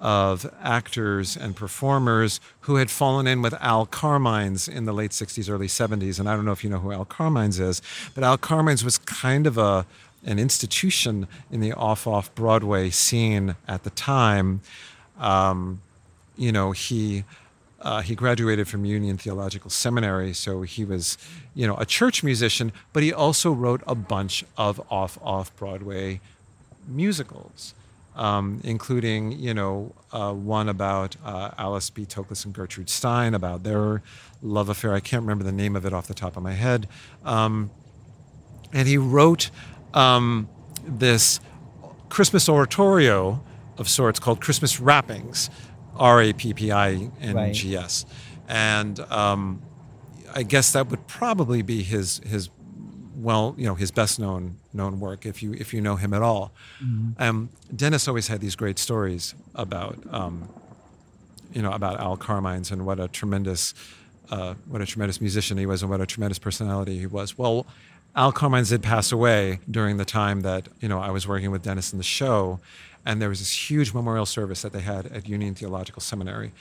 of actors and performers who had fallen in with Al Carmines in the late 60s, early 70s. And I don't know if you know who Al Carmines is, but Al Carmines was kind of a an institution in the off off Broadway scene at the time. Um, you know, he uh, he graduated from Union Theological Seminary, so he was, you know, a church musician, but he also wrote a bunch of off off Broadway musicals, um, including, you know, uh, one about uh, Alice B. Toklas and Gertrude Stein about their love affair. I can't remember the name of it off the top of my head. Um, and he wrote um, this Christmas oratorio of sorts called Christmas Rappings, R A P P I N G S, and um, I guess that would probably be his his well, you know, his best known known work if you if you know him at all. Um, Dennis always had these great stories about um, you know about Al Carmines and what a tremendous uh, what a tremendous musician he was and what a tremendous personality he was. Well, Al Carmines did pass away during the time that you know I was working with Dennis in the show, and there was this huge memorial service that they had at Union Theological Seminary.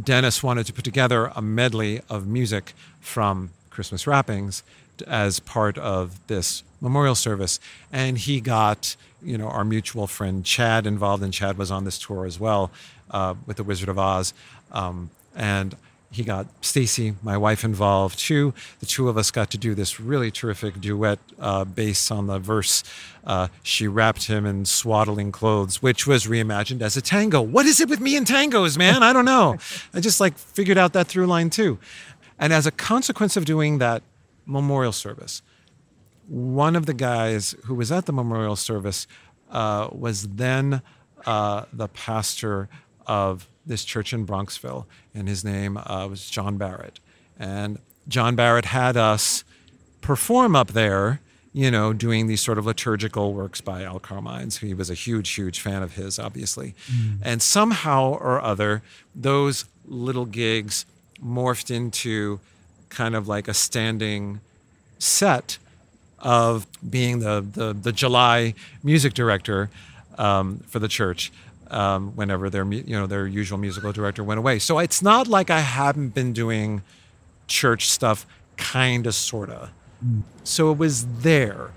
Dennis wanted to put together a medley of music from Christmas Rappings as part of this memorial service, and he got you know our mutual friend Chad involved, and Chad was on this tour as well uh, with the Wizard of Oz, um, and he got Stacy, my wife, involved too. The two of us got to do this really terrific duet uh, based on the verse. Uh, she wrapped him in swaddling clothes, which was reimagined as a tango. What is it with me and tangos, man? I don't know. I just like figured out that through line too. And as a consequence of doing that memorial service, one of the guys who was at the memorial service uh, was then uh, the pastor of this church in Bronxville, and his name uh, was John Barrett. And John Barrett had us perform up there, you know, doing these sort of liturgical works by Al Carmines. He was a huge, huge fan of his, obviously. And somehow or other, those little gigs morphed into kind of like a standing set of being the, the, the July music director um, for the church um, whenever their you know their usual musical director went away. So it's not like I haven't been doing church stuff, kind of, sorta. So it was there.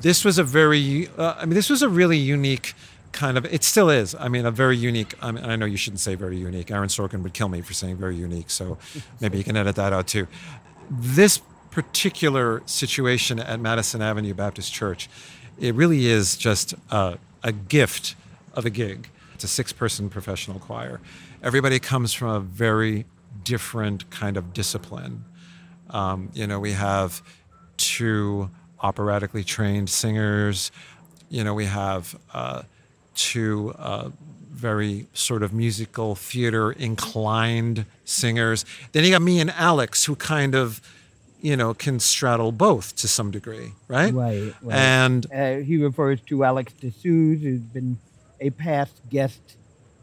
This was a very, uh, I mean, this was a really unique kind of. It still is. I mean, a very unique. I mean, I know you shouldn't say very unique. Aaron Sorkin would kill me for saying very unique. So (laughs) maybe you can edit that out too. This particular situation at Madison Avenue Baptist Church, it really is just a, a gift of a gig. It's a six person professional choir. Everybody comes from a very different kind of discipline. Um, you know, we have two operatically trained singers. You know, we have uh, two uh, very sort of musical theater inclined singers. Then you got me and Alex, who kind of, you know, can straddle both to some degree, right? Right. right. And Uh, he refers to Alex D'Souza, who's been a past guest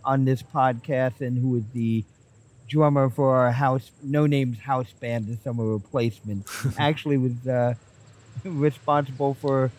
on this podcast and who is the drummer for our house, No Names house band, The Summer Replacement. (laughs) Actually, was uh, responsible for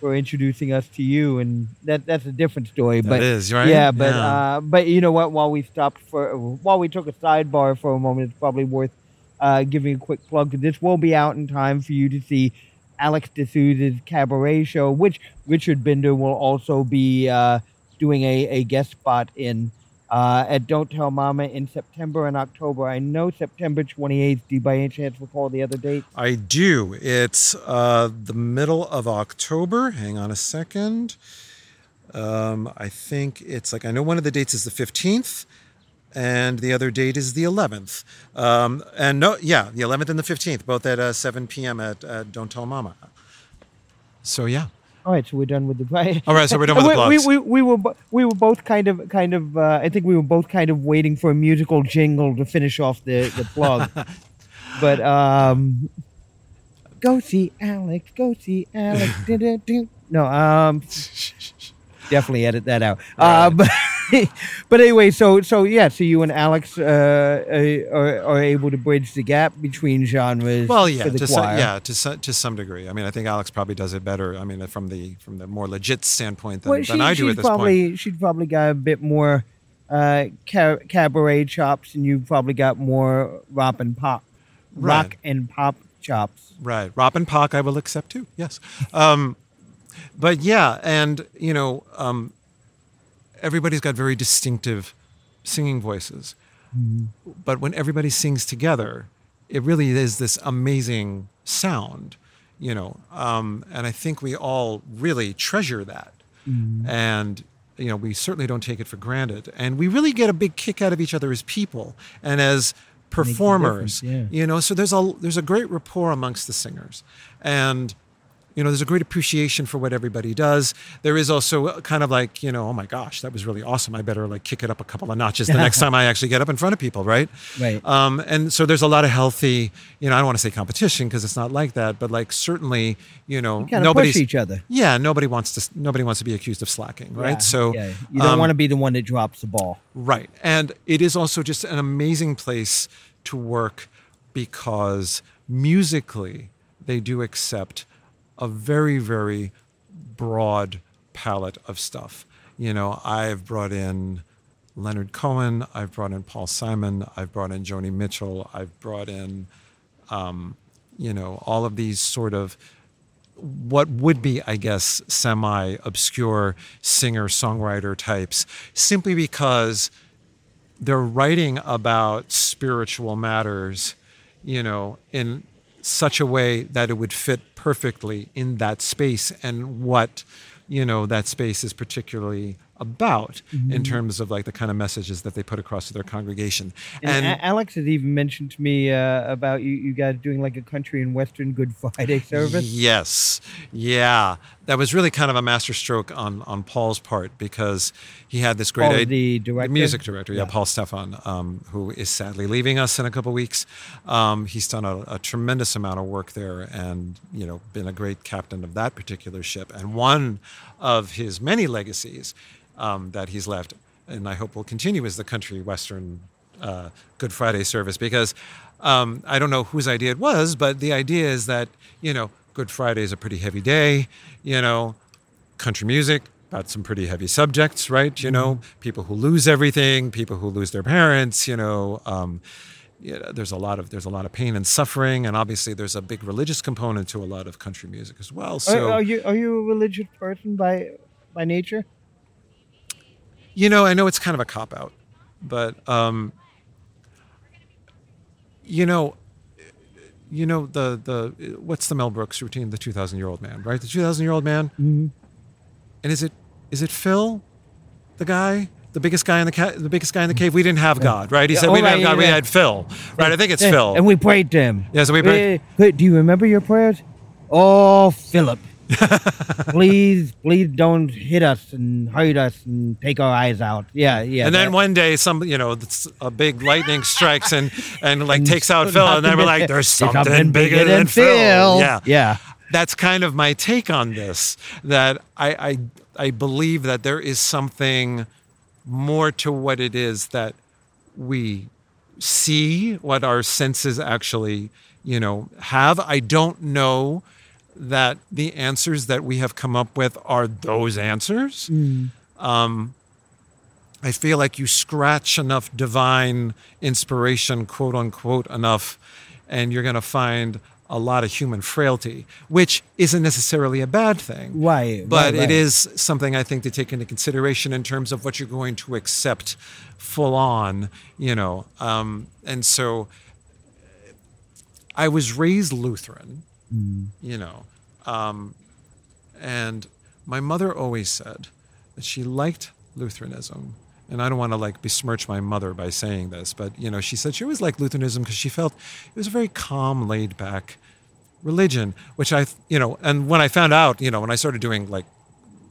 for introducing us to you, and that that's a different story. but is right. yeah, but Uh, but you know what? While we stopped for while we took a sidebar for a moment, it's probably worth uh, giving a quick plug. This will be out in time for you to see Alex D'Souza's cabaret show, which Richard Binder will also be uh, doing a, a guest spot in uh, at Don't Tell Mama in September and October. I know September 28th. Do you by any chance recall the other date? I do. It's uh, the middle of October. Hang on a second. Um, I think it's like I know one of the dates is the fifteenth, and the other date is the eleventh. Um, and no, yeah, the eleventh and the fifteenth, both at uh, seven p.m. at uh, Don't Tell Mama. So yeah. All right, so we're done with the play. All right, so we're done with the plugs. we, we, we were bo- we were both kind of kind of uh, I think we were both kind of waiting for a musical jingle to finish off the the plug. (laughs) but um, go see Alex. Go see Alex. (laughs) No, um, (laughs) definitely edit that out. Uh, (laughs) but but anyway, so so yeah, so you and Alex uh, uh, are, are able to bridge the gap between genres. Well, yeah, for the to some, yeah, to some, to some degree. I mean, I think Alex probably does it better. I mean, from the from the more legit standpoint than, Well, than I do at this point. probably, She's probably got a bit more uh, ca- cabaret chops, and you've probably got more rock and pop, rock Right. and pop chops. Right. Robin Pock, I will accept too. Yes. Um, but yeah, and you know, um, everybody's got very distinctive singing voices. But when everybody sings together, it really is this amazing sound, you know. Um, and I think we all really treasure that. And you know, we certainly don't take it for granted. And we really get a big kick out of each other as people and as performers. yeah. You know, so there's a there's a great rapport amongst the singers. And you know, there's a great appreciation for what everybody does. There is also kind of like, you know, oh my gosh, that was really awesome. I better like kick it up a couple of notches the next (laughs) time I actually get up in front of people, right? Right. Um, and so there's a lot of healthy, you know, I don't want to say competition because it's not like that, but like certainly, you know, Kind of nobody's push each other. yeah, nobody wants to nobody wants to be accused of slacking, right? Yeah, so yeah. you don't um, want to be the one that drops the ball. Right. And it is also just an amazing place to work because musically they do accept a very, very broad palette of stuff. You know, I've brought in Leonard Cohen, I've brought in Paul Simon, I've brought in Joni Mitchell, I've brought in, um, you know, all of these sort of what would be, I guess, semi obscure singer songwriter types, simply because they're writing about spiritual matters, you know, in such a way that it would fit perfectly in that space and what, you know, that space is particularly about in terms of like the kind of messages that they put across to their congregation. And, A- Alex has even mentioned to me uh, about you, you guys doing like a country and western Good Friday (laughs) service. Yes. Yeah. That was really kind of a masterstroke on, on Paul's part because he had this great Paul, idea. the director? music director, yeah, Yeah. Paul Stefan, um, who is sadly leaving us in a couple weeks. Um, he's done a, a tremendous amount of work there and, you know, been a great captain of that particular ship. And one of his many legacies um, that he's left, and I hope will continue, is the country western uh, Good Friday service because um, I don't know whose idea it was, but the idea is that, you know, Good Friday is a pretty heavy day, you know, country music about some pretty heavy subjects, right? You know, people who lose everything, people who lose their parents, you know, um, you know, there's a lot of there's a lot of pain and suffering, and obviously there's a big religious component to a lot of country music as well. So are, are you are you a religious person by by nature? You know, I know it's kind of a cop out, but um, you know, you know the the what's the Mel Brooks routine? The two thousand year old man, right? The two thousand year old man. Mm-hmm. And is it is it Phil, the guy, the biggest guy in the ca- the biggest guy in the cave? We didn't have God, right? He said oh, we didn't have God. yeah, We had Phil, right? I think it's Yeah, Phil. And we prayed to him. Yeah, so we prayed- do you remember your prayers? Oh, Philip. (laughs) please, please don't hit us and hurt us and take our eyes out. Yeah, yeah. and then that- one day, some you know, a big lightning strikes and and like and takes out Phil, and then we're like, "There's There's something, bigger, than, Phil." Yeah, yeah. that's kind of my take on this. That I I I believe that there is something more to what it is that we see, what our senses actually you know have. I don't know that the answers that we have come up with are those answers. Um, I feel like you scratch enough divine inspiration, quote unquote, enough, and you're going to find a lot of human frailty, which isn't necessarily a bad thing. Right, But right, right. it is something I think to take into consideration in terms of what you're going to accept full on, you know. Um, and so I was raised Lutheran, you know, um, and my mother always said that she liked Lutheranism. And I don't want to like besmirch my mother by saying this, but you know, she said she always liked Lutheranism because she felt it was a very calm, laid back religion, which I, you know, and when I found out, you know, when I started doing like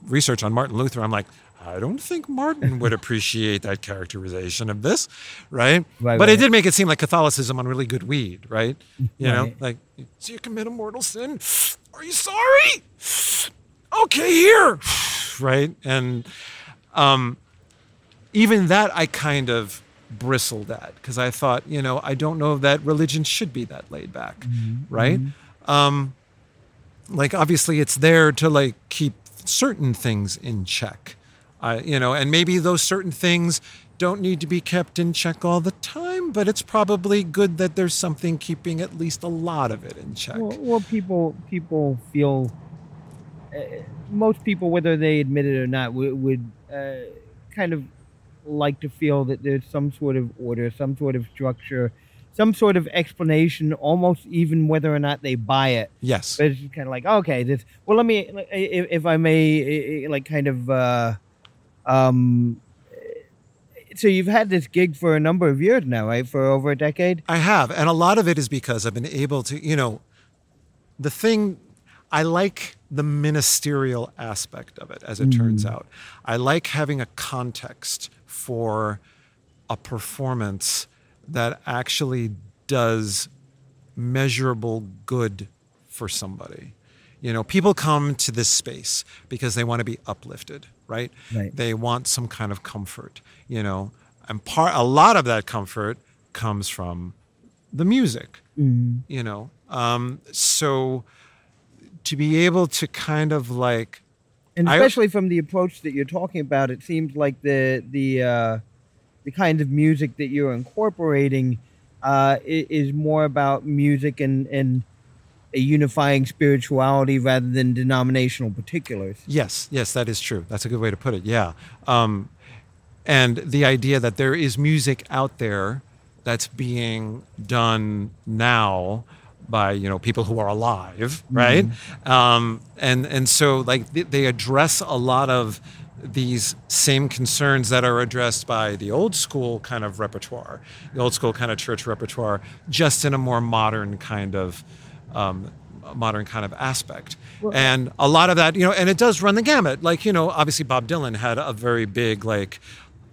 research on Martin Luther, I'm like, I don't think Martin would (laughs) appreciate that characterization of this, right? Right, but it did make it seem like Catholicism on really good weed, right? You know, like, so you commit a mortal sin? Are you sorry? Okay, here, right? And um, even that I kind of bristled at because I thought, you know, I don't know that religion should be that laid back, right? Um, like obviously it's there to like keep certain things in check, I, you know, and maybe those certain things don't need to be kept in check all the time, but it's probably good that there's something keeping at least a lot of it in check. Well, well, people people feel uh, most people, whether they admit it or not, would, would uh, kind of like to feel that there's some sort of order, some sort of structure, some sort of explanation, almost even whether or not they buy it. yes. But it's kind of like, okay, this. Well, let me, if, if I may, like, kind of, uh, um. So you've had this gig for a number of years now, right? For over a decade. I have, and a lot of it is because I've been able to, you know, the thing I like the ministerial aspect of it, as it turns out. I like having a context for a performance that actually does measurable good for somebody. You know, people come to this space because they want to be uplifted, right? Right. They want some kind of comfort, you know, and part a lot of that comfort comes from the music, you know. Um, so to be able to kind of like and I- especially from the approach that you're talking about, it seems like the the uh, the kind of music that you're incorporating uh, is more about music and and a unifying spirituality rather than denominational particulars. Yes, yes, that is true. That's a good way to put it. Yeah. Um, and the idea that there is music out there that's being done now by you know people who are alive, right? Um, and and so like they, they address a lot of these same concerns that are addressed by the old school kind of repertoire, the old school kind of church repertoire, just in a more modern kind of um, modern kind of aspect. and a lot of that, you know, and it does run the gamut. Like, you know, obviously Bob Dylan had a very big, like,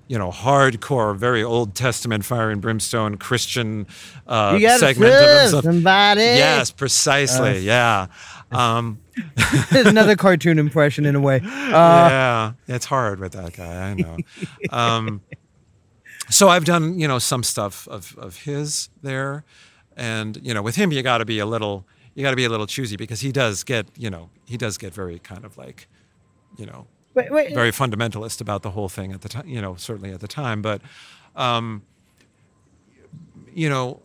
you know, hardcore, very Old Testament fire and brimstone Christian uh, segment of himself. somebody. Yes, precisely. Uh, yeah. Um, (laughs) there's Another cartoon impression in a way. (laughs) Uh, yeah, it's hard with that guy. I know. Um, so I've done, you know, some stuff of, of his there, and you know, with him, you got to be a little, you got to be a little choosy because he does get, you know, he does get very kind of like, you know, wait, wait, very fundamentalist about the whole thing at the time, you know, certainly at the time, but, um, you know,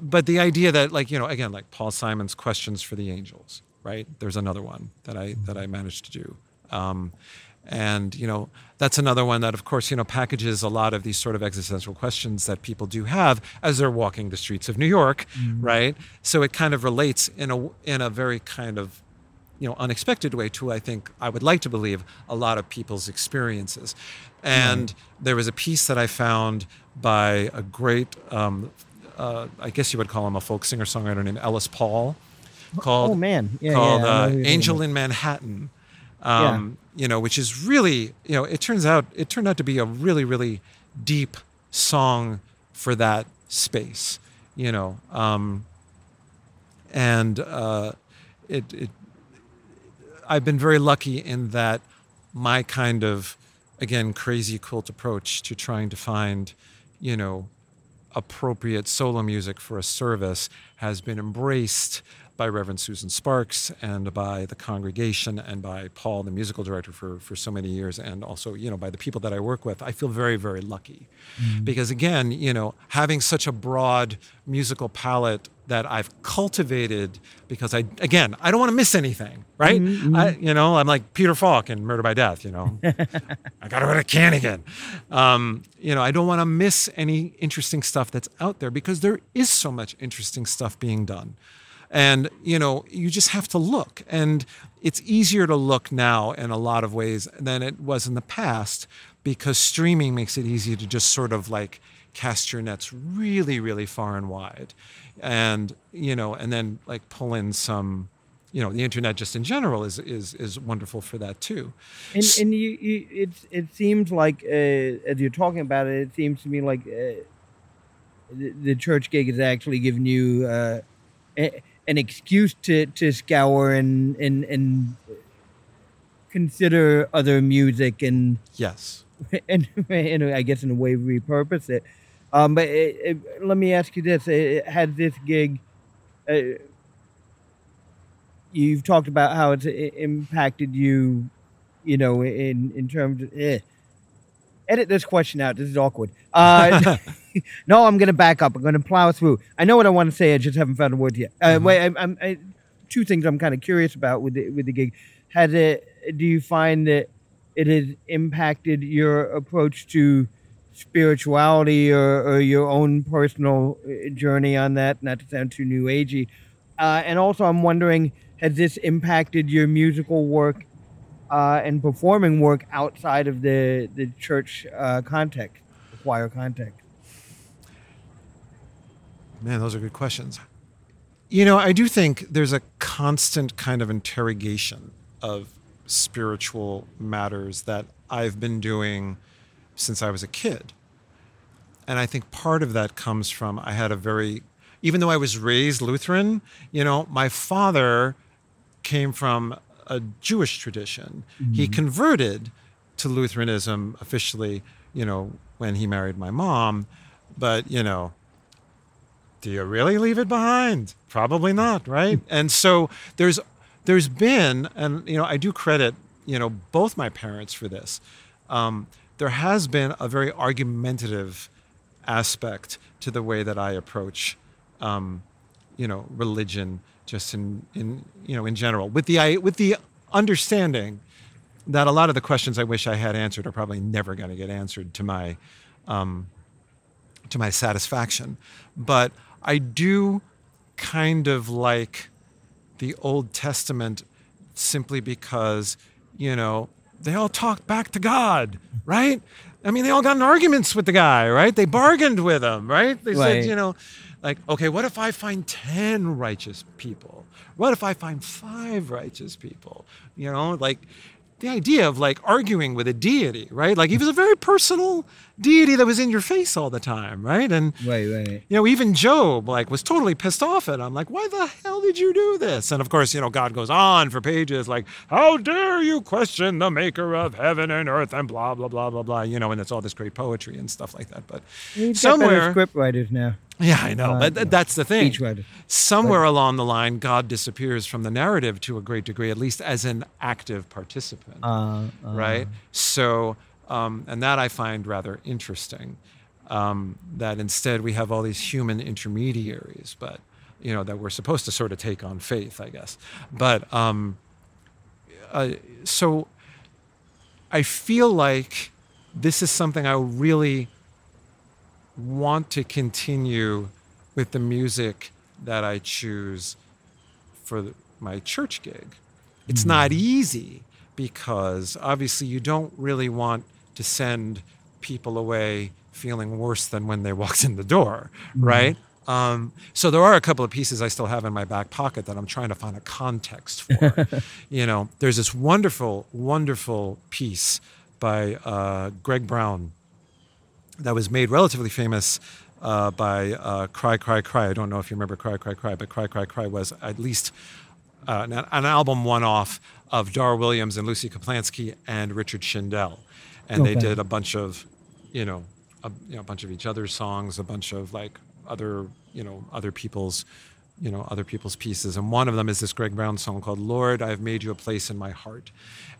but the idea that like you know again like Paul Simon's questions for the angels right? There's another one that I that I managed to do. Um, and you know that's another one that of course you know packages a lot of these sort of existential questions that people do have as they're walking the streets of New York right? So it kind of relates in a in a very kind of you know unexpected way to I think I would like to believe a lot of people's experiences. And there was a piece that I found by a great, um, uh, I guess you would call him a folk singer songwriter named Ellis Paul, called oh man, yeah, called yeah, uh, who you're talking Angel in Manhattan. Um, You know, which is really you know it turns out it turned out to be a really really deep song for that space. You know, um, and uh, it, it I've been very lucky in that my kind of again crazy cult approach to trying to find you know appropriate solo music for a service has been embraced by Reverend Susan Sparks and by the congregation and by Paul, the musical director for, for so many years, and also, you know, by the people that I work with. I feel very, very lucky. Mm-hmm. Because again, you know, having such a broad musical palette that I've cultivated because I, again, I don't want to miss anything, right? Mm-hmm, mm-hmm. I, you know, I'm like Peter Falk in Murder by Death, you know. (laughs) I got to go to Cannigan. Um, you know, I don't want to miss any interesting stuff that's out there because there is so much interesting stuff being done. And, you know, you just have to look. And it's easier to look now in a lot of ways than it was in the past because streaming makes it easy to just sort of like cast your nets really, really far and wide. And, you know, and then like pull in some, you know, the internet just in general is is is wonderful for that too. And and you, you it it seems like uh, as you're talking about it, it seems to me like uh, the, the church gig is actually giving you uh, an excuse to, to scour and and and consider other music and Yes. (laughs) and, and I guess in a way repurpose it. Um, but it, it, let me ask you this: it, Has this gig? Uh, you've talked about how it's impacted you, you know, in in terms of. Eh. Edit this question out. This is awkward. Uh, (laughs) (laughs) no, I'm going to back up. I'm going to plow through. I know what I want to say. I just haven't found the words yet. Uh, Wait, I'm, I'm, I, two things I'm kind of curious about with the, with the gig. Has it? Do you find that it has impacted your approach to spirituality or, or your own personal uh, journey on that? Not to sound too new agey. Uh, and also, I'm wondering, has this impacted your musical work uh, and performing work outside of the the church uh, context, the choir context? Man, those are good questions. You know, I do think there's a constant kind of interrogation of spiritual matters that I've been doing since I was a kid. And I think part of that comes from I had a very, even though I was raised Lutheran, you know, my father came from a Jewish tradition. He mm-hmm. converted to Lutheranism officially, you know, when he married my mom. But, you know, do you really leave it behind? Probably not, right? and so there's there's been, and you know, I do credit you know both my parents for this. Um, there has been a very argumentative aspect to the way that I approach, um, you know, religion, just in in you know in general, with the I with the understanding that a lot of the questions I wish I had answered are probably never going to get answered to my um, to my satisfaction. But I do kind of like the Old Testament simply because, you know, they all talked back to God, right? I mean, they all got in arguments with the guy, right? They bargained with him, right? They Right. said, you know, like, okay, what if I find 10 righteous people? What if I find five righteous people? You know, like the idea of like arguing with a deity, right? Like he was a very personal deity that was in your face all the time, right? And Right, right. you know, even Job like was totally pissed off at him. Like, why the hell did you do this? And of course, you know, God goes on for pages like, how dare you question the maker of heaven and earth and blah blah blah blah blah. You know, and it's all this great poetry and stuff like that. But We've somewhere, script writers now. yeah, I know, Uh, but th- that's the thing. Somewhere along the line, God disappears from the narrative to a great degree, at least as an active participant Uh, uh, right? So, um, and that I find rather interesting. Um, that instead we have all these human intermediaries, but you know that we're supposed to sort of take on faith, I guess. But um, uh, so I feel like this is something I really want to continue with the music that I choose for the- my church gig. It's not easy because obviously you don't really want to send people away feeling worse than when they (laughs) walked in the door, right? Um, so there are a couple of pieces I still have in my back pocket that I'm trying to find a context for. (laughs) you know, there's this wonderful, wonderful piece by uh, Greg Brown that was made relatively famous uh, by uh, Cry Cry Cry. I don't know if you remember Cry Cry Cry, but Cry Cry Cry was at least uh, an, an, album one-off of Dar Williams and Lucy Kaplansky and Richard Shindell, and okay. they did a bunch of, you know, a you know, bunch of each other's songs, a bunch of like other, you know, other people's, you know, other people's pieces. And one of them is this Greg Brown song called "Lord, I've Made You a Place in My Heart,"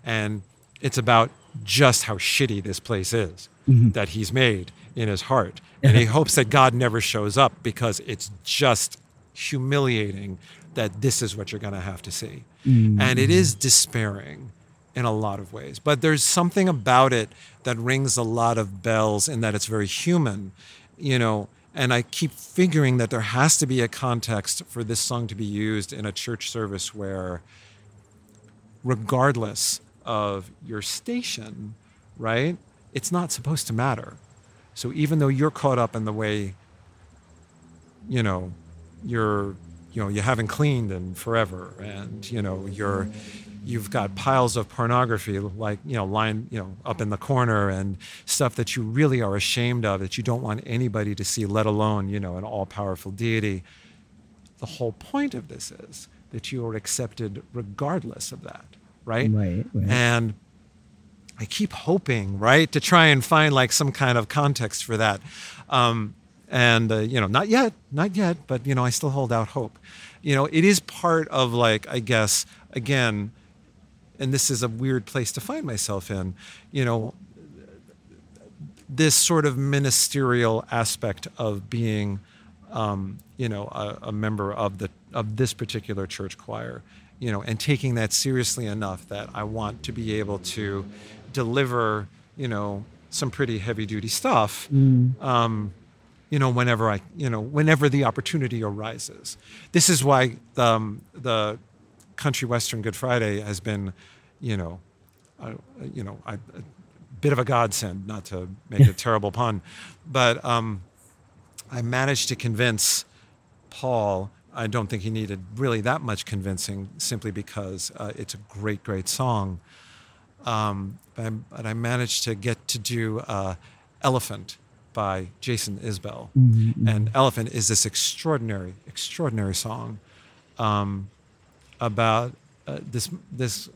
and it's about just how shitty this place is mm-hmm. that he's made in his heart. (laughs) And he hopes that God never shows up because it's just humiliating that this is what you're going to have to see. Mm-hmm. And it is despairing in a lot of ways. But there's something about it that rings a lot of bells in that it's very human, you know. And I keep figuring that there has to be a context for this song to be used in a church service where, regardless of your station, right, it's not supposed to matter. So even though you're caught up in the way, you know, you're, you know, you haven't cleaned in forever, and you know, you're, you've got piles of pornography, like you know, lying, you know, up in the corner, and stuff that you really are ashamed of that you don't want anybody to see, let alone, you know, an all-powerful deity. The whole point of this is that you are accepted regardless of that, right? Right. right. And I keep hoping, right, to try and find like some kind of context for that. Um, and uh, you know, not yet, not yet, but you know, I still hold out hope. You know, it is part of like, I guess, again, and this is a weird place to find myself in. You know, this sort of ministerial aspect of being, um, you know, a, a member of the of this particular church choir you know, and taking that seriously enough that I want to be able to deliver, you know, some pretty heavy duty stuff. Mm. Um, you know, whenever I, you know, whenever the opportunity arises. This is why um, the country western Good Friday has been, you know, uh, you know, I, a bit of a godsend. Not to make a (laughs) terrible pun, but um, I managed to convince Paul. I don't think he needed really that much convincing, simply because uh, it's a great, great song. Um, but, but, I managed to get to do uh, Elephant by Jason Isbell. Mm-hmm, mm-hmm. And Elephant is this extraordinary, extraordinary song um, about uh, this, this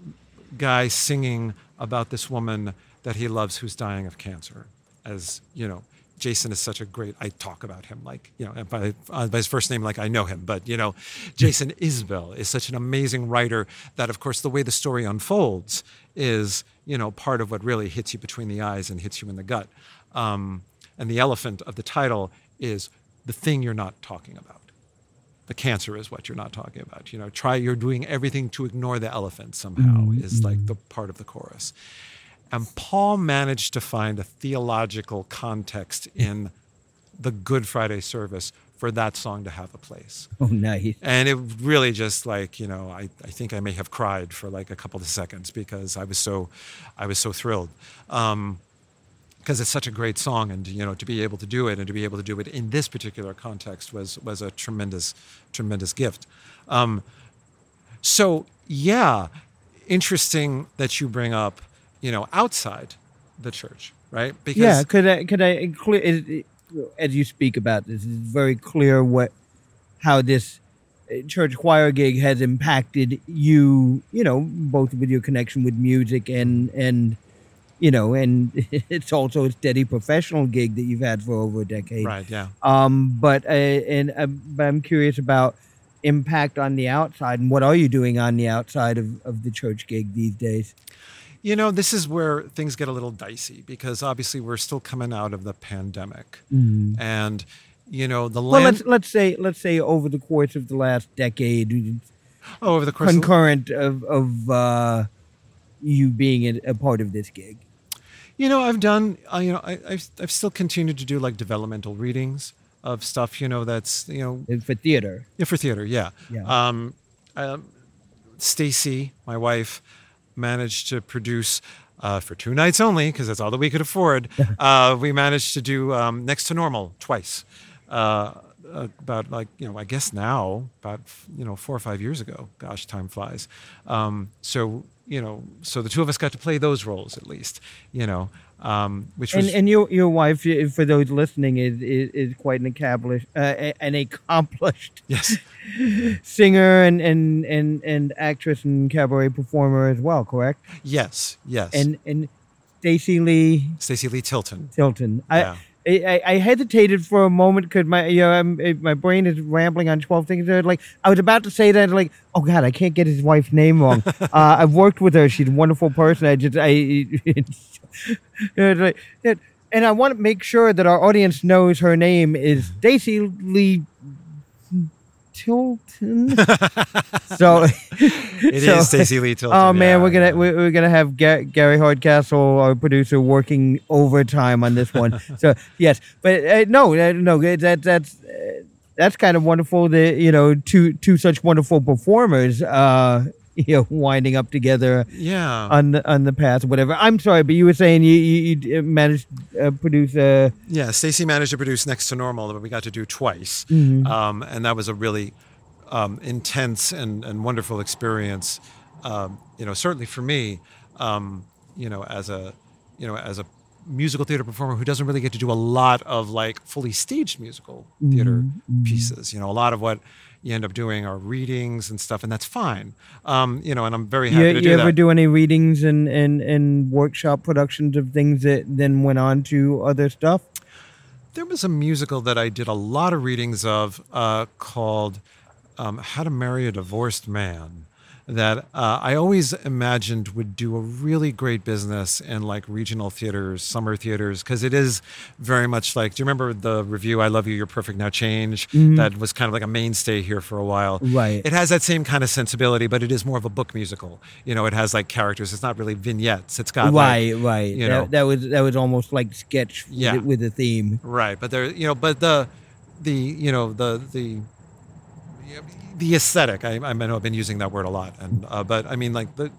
guy singing about this woman that he loves who's dying of cancer. As you know, Jason is such a great. I talk about him like you know by, uh, by his first name like I know him, but you know, (laughs) Jason Isbell is such an amazing writer that, of course, the way the story unfolds is you know part of what really hits you between the eyes and hits you in the gut. Um, and the elephant of the title is the thing you're not talking about. The cancer is what you're not talking about. You know, try you're doing everything to ignore the elephant somehow mm-hmm. is like the part of the chorus. And Paul managed to find a theological context in the Good Friday service for that song to have a place. Oh, nice. And it really just like, you know, I, I think I may have cried for like a couple of seconds because I was so, I was so thrilled. Um, because it's such a great song and you know to be able to do it and to be able to do it in this particular context was was a tremendous tremendous gift. Um, so yeah interesting that you bring up you know outside the church right? Because yeah could i could i include as you speak about this it's very clear what how this uh, church choir gig has impacted you you know both with your connection with music and and you know, and (laughs) it's also a steady professional gig that you've had for over a decade. Right. Yeah. Um, but uh, and uh, but I'm curious about impact on the outside and what are you doing on the outside of, of the church gig these days? You know, this is where things get a little dicey because obviously we're still coming out of the pandemic, mm. and you know the land. Well, let's let's say let's say over the course of the last decade, oh, over the course concurrent of of uh, you being a, a part of this gig. You know, I've done. Uh, you know, I, have I've still continued to do like developmental readings of stuff. You know, that's you know for theater. Yeah, for theater. Yeah. yeah. Um, um, Stacy, my wife, managed to produce uh, for two nights only because that's all that we could afford. (laughs) uh, we managed to do um, next to normal twice. Uh, uh, about like you know I guess now about you know four or five years ago. Gosh, time flies. Um, so you know, so the two of us got to play those roles at least. You know, um, which was And and your your wife, for those listening, is is, is quite an accomplished uh, an accomplished (laughs) yes, (laughs) singer and, and and and actress and cabaret performer as well. Correct? yes, yes. And and Stacy Lee Stacy Lee Tilton. Tilton. Yeah. I, I, hesitated for a moment because my you know I'm, my brain is rambling on twelve things. Like I was about to say that, like oh god, I can't get his wife's name wrong. (laughs) uh, I've worked with her; she's a wonderful person. I just I, it's, (laughs) it's like, it, and I want to make sure that our audience knows her name is Daisy Lee Tilton. (laughs) so It (laughs) is so- Stacey Lee Tilton. Oh man, yeah, we're gonna we're, gonna have Ga- Gary Hardcastle, our producer, working overtime on this one. (laughs) so yes, but uh, no, uh, no, uh, that that's uh, that's kind of wonderful. That you know, two two such wonderful performers, uh, (laughs) you know, winding up together yeah. on the on the path, whatever. I'm sorry, but you were saying you you, you managed to uh, produce uh, Yeah, Stacy managed to produce Next to Normal, but we got to do twice, Mm-hmm. um, and that was a really um, intense and, and wonderful experience. Um, you know, certainly for me, um, you know, as a you know as a musical theater performer who doesn't really get to do a lot of like fully staged musical theater pieces. You know, a lot of what you end up doing are readings and stuff, and that's fine. Um, you know, and I'm very happy you, to do you do ever do any readings and, and, and workshop productions of things that then went on to other stuff? There was a musical that I did a lot of readings of uh, called um, How to Marry a Divorced Man that uh, I always imagined would do a really great business in like regional theaters, summer theaters, because it is very much like. Do you remember the revue "I Love You, You're Perfect Now Change"? That was kind of like a mainstay here for a while. Right. It has that same kind of sensibility, but it is more of a book musical. You know, it has like characters. It's not really vignettes. It's got right, like, right. you that, know. that was that was almost like sketch Yeah. with, with a theme. Right, but there, you know, but the, the, you know, the the, the aesthetic. I, I know I've been using that word a lot, and uh, but I mean like the,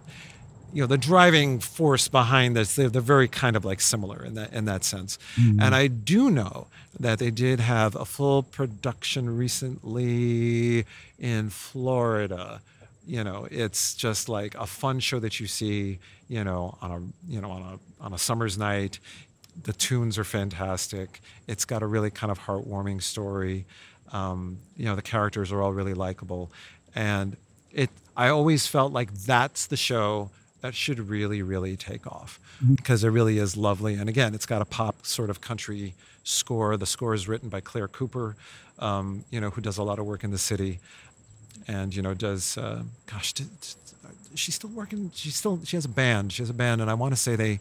you know, the driving force behind this. They're, they're very kind of like similar in that in that sense. And I do know that they did have a full production recently in Florida. You know, it's just like a fun show that you see. You know, on a you know on a on a summer's night. The tunes are fantastic. It's got a really kind of heartwarming story. Um, you know, the characters are all really likable, and it. I always felt like that's the show that should really, really take off because it really is lovely. And again, it's got a pop sort of country score. The score is written by Claire Cooper, um, you know, who does a lot of work in the city, and you know, does uh, gosh, d- d- she's still working. She's still she has a band. She has a band, and I want to say they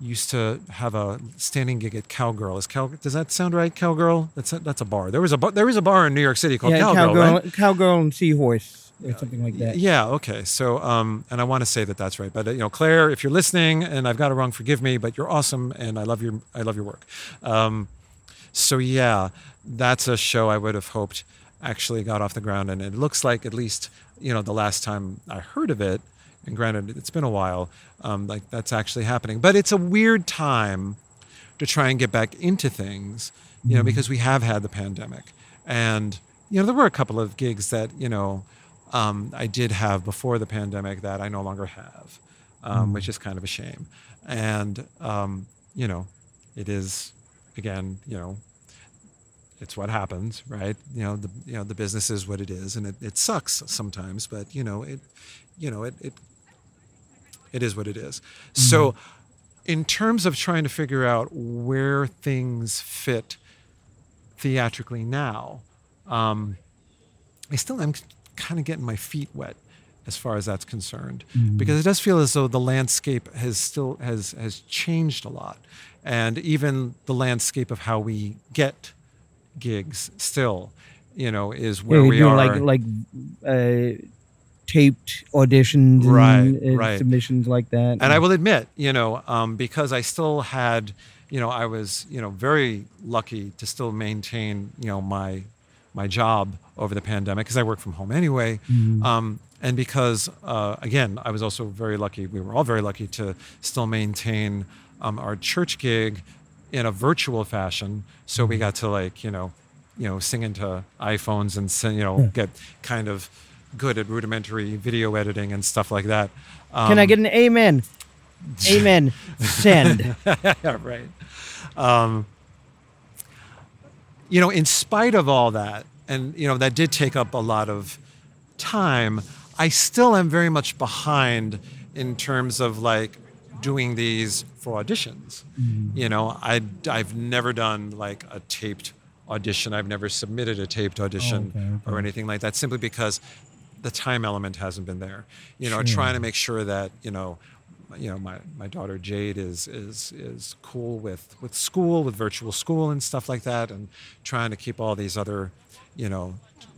used to have a standing gig at Cowgirl. Is Cow? Does that sound right? Cowgirl? That's a, that's a bar. There was a bar, there is a bar in New York City called yeah, Cowgirl, cowgirl, right? cowgirl and seahorse or something like that. Yeah. Okay. So, um, and I want to say that that's right. But uh, you know, Claire, if you're listening, and I've got it wrong, forgive me. But you're awesome, and I love your I love your work. Um, so yeah, that's a show I would have hoped actually got off the ground, and it looks like at least you know the last time I heard of it, and granted it's been a while, um, like that's actually happening. But it's a weird time to try and get back into things, you know, because we have had the pandemic, and you know there were a couple of gigs that you know um, I did have before the pandemic that I no longer have, um, which is kind of a shame. And um, you know, it is again, you know, it's what happens, right? You know, the you know the business is what it is, and it, it sucks sometimes, but you know it, you know it it it is what it is. So, in terms of trying to figure out where things fit theatrically now, um, I still am kind of getting my feet wet as far as that's concerned because it does feel as though the landscape has still has has changed a lot. And even the landscape of how we get gigs still you know is where you're we are. like like uh, taped auditions, and, Right, and right. submissions like that. and I will admit, you know, um, because I still had, you know, I was, you know, very lucky to still maintain, you know, my my job over the pandemic because I work from home anyway, um, and because uh, again, I was also very lucky. We were all very lucky to still maintain um, our church gig in a virtual fashion. So we got to like, you know, you know, sing into iPhones and sing, you know, get kind of good at rudimentary video editing and stuff like that. Um, Can I get an amen? Amen. Send. (laughs) yeah, right. Um, you know, in spite of all that, and you know, that did take up a lot of time. I still am very much behind in terms of like doing these for auditions. You know, I I've never done like a taped audition. I've never submitted a taped audition okay, okay. or anything like that, simply because the time element hasn't been there. You know, Sure. trying to make sure that you know, you know, my, my daughter Jade is is is cool with with school, with virtual school and stuff like that, and trying to keep all these other, you know,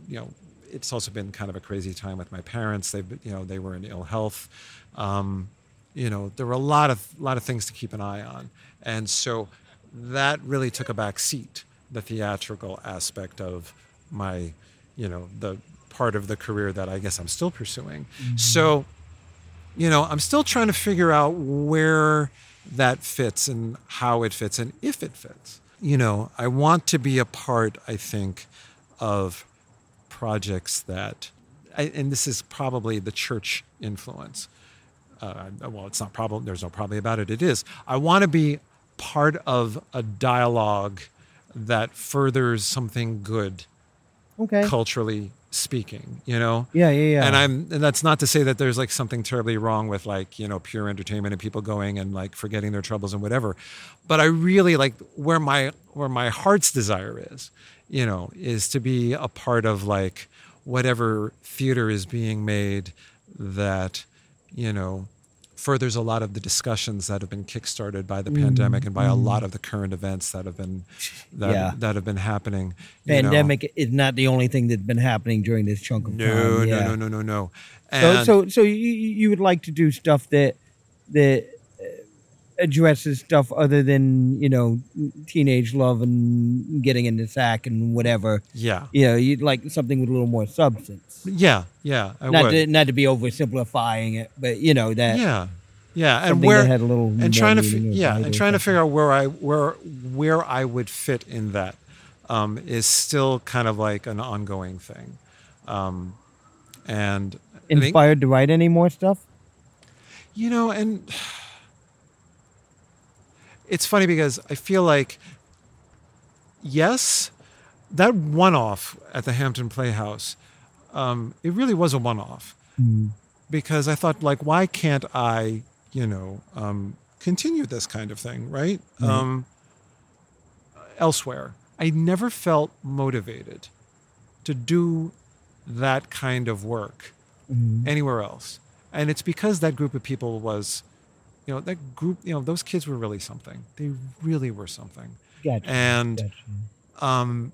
you know, it's also been kind of a crazy time with my parents. They've you know they were in ill health. Um, you know, there were a lot of lot of things to keep an eye on, and so that really took a back seat. The theatrical aspect of my, you know, the part of the career that I guess I'm still pursuing. So, you know, I'm still trying to figure out where that fits and how it fits and if it fits. You know, I want to be a part, I think, of projects that, I, and this is probably the church influence. Uh, well, it's not probably, there's no probably about it. It is. I want to be part of a dialogue that furthers something good Okay. culturally speaking, you know? Yeah, yeah, yeah. And I'm and that's not to say that there's like something terribly wrong with like, you know, pure entertainment and people going and like forgetting their troubles and whatever. But I really like where my where my heart's desire is, you know, is to be a part of like whatever theater is being made that, you know, furthers a lot of the discussions that have been kickstarted by the mm, pandemic and by a lot mm. of the current events that have been that, Yeah. that have been happening. you know. Pandemic is not the only thing that's been happening during this chunk of No, time. no, yeah. no, no, no, no. So, And so, so you, you would like to do stuff that that addresses stuff other than you know teenage love and getting in the sack and whatever. yeah, You know, you'd like something with a little more substance. yeah, yeah. I not would. to, not to be oversimplifying it, but you know that yeah, yeah, and where had a little and trying to fi- yeah, and trying to figure out where I where where I would fit in that um, is still kind of like an ongoing thing, um, and I think- inspired to write any more stuff. you know, and it's funny because I feel like yes, that one-off at the Hampton Playhouse, um, it really was a one-off. because I thought, like, why can't I, you know, um, continue this kind of thing, right? Um, elsewhere, I never felt motivated to do that kind of work anywhere else, and it's because that group of people was, you know, that group, you know, those kids were really something. They really were something, Gotcha. and gotcha. um,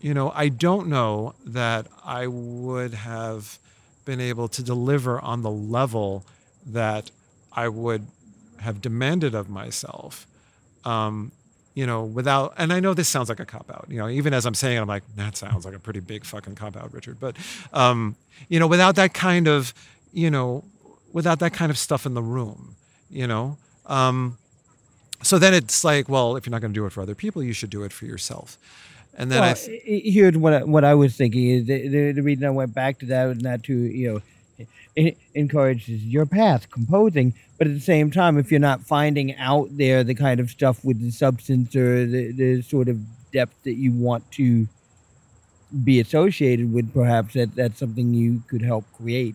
you know, I don't know that I would have been able to deliver on the level that I would have demanded of myself. Um, you know, without, and I know this sounds like a cop out. You know, even as I'm saying it, I'm like, that sounds like a pretty big fucking cop out, Richard. But, um, you know, without that kind of, you know, without that kind of stuff in the room, you know, um, so then it's like, well, if you're not going to do it for other people, you should do it for yourself. And then I, Well, th- i- i- here's what I, what I was thinking is the, the, the reason I went back to that was not to you know it encourages your path composing, but at the same time, if you're not finding out there the kind of stuff with the substance or the, the sort of depth that you want to be associated with, perhaps that that's something you could help create.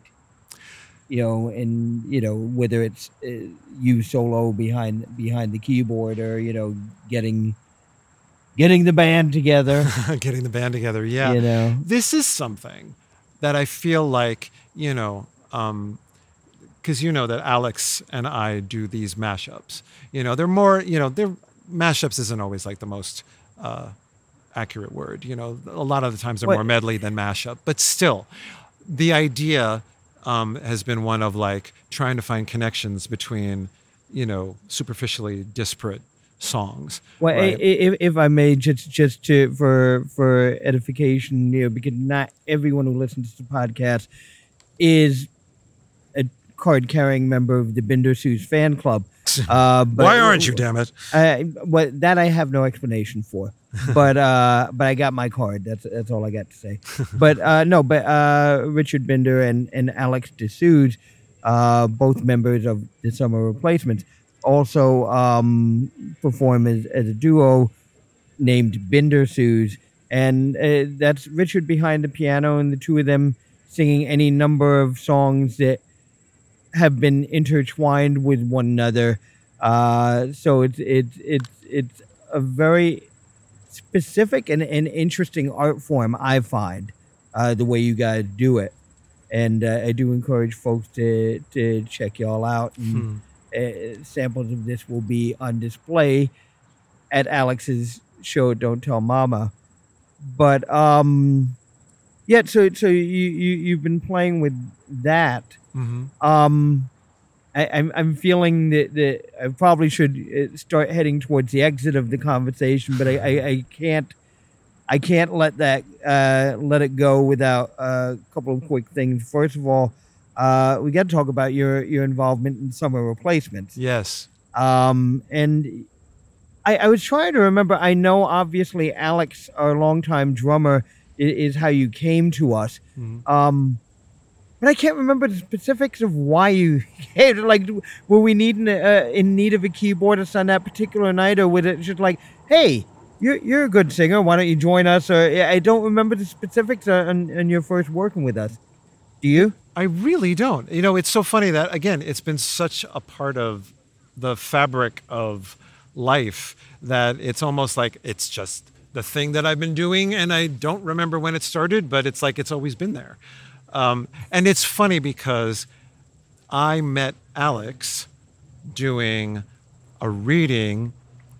You know, and you know whether it's uh, you solo behind behind the keyboard or you know getting getting the band together. (laughs) getting the band together, yeah. You know, this is something that I feel like, you know, because you know that Alex and I do these mashups. You know, they're more, you know, they're mashups isn't always like the most uh, accurate word. You know, a lot of the times they're What- more medley than mashup, but still, the idea um, has been one of like trying to find connections between, you know, superficially disparate songs. well, right? i- i- if, if I may, just just to for for edification, you know, because not everyone who listens to the podcast is a card carrying member of the Binder fan club. (laughs) Uh, but Why aren't you? Damn it! Uh, what that I have no explanation for, (laughs) but uh, but I got my card. That's that's all I got to say. But uh, no, but uh, Richard Binder and and Alex D'Souza, uh, both members of the Summer Replacements, also um, perform as, as a duo named Binder Suze, and uh, that's Richard behind the piano, and the two of them singing any number of songs that have been intertwined with one another. Uh, so it's it's it's it's a very specific and, and interesting art form. I find uh, the way you guys do it, and uh, I do encourage folks to to check y'all out. And, Hmm. uh, samples of this will be on display at Alex's show. Don't tell Mama. But um, yeah. So so you you you've been playing with that. hmm Um, I, I'm I'm feeling that, that I probably should uh, start heading towards the exit of the conversation, but I, I, I can't I can't let that uh, let it go without uh, a couple of quick things. First of all, uh, we got to talk about your your involvement in summer replacements. Yes. Um, and I, I was trying to remember. I know obviously Alex, our longtime drummer, is, is how you came to us. Mhm. Um, but I can't remember the specifics of why you. (laughs) Like, were we needing uh, in need of a keyboardist on that particular night, or was it just like, hey, you're you're a good singer, why don't you join us? Or I don't remember the specifics on, on your first working with us. Do you? I really don't. You know, it's so funny that again, it's been such a part of the fabric of life that it's almost like it's just the thing that I've been doing, and I don't remember when it started, but it's like it's always been there. Um, and it's funny because I met Alex doing a reading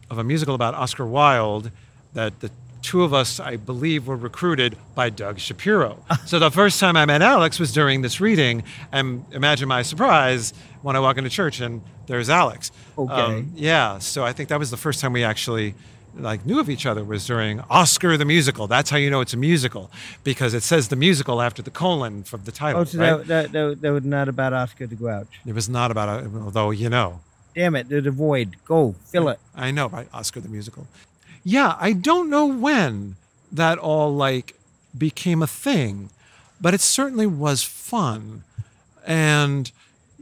of a musical about Oscar Wilde that the two of us, I believe, were recruited by Doug Shapiro. (laughs) so the first time I met Alex was during this reading, and imagine my surprise when I walk into church and there's Alex. Um, Okay. yeah, so I think that was the first time we actually like knew of each other was during Oscar the musical. That's how you know it's a musical because it says the musical after the colon from the title. Oh, so right? that, that, that, that was not about Oscar the Grouch. It was not about, although you know, Damn it, there's a void. Go, fill it. I know, right? Oscar the musical. Yeah, I don't know when that all like became a thing, but it certainly was fun. And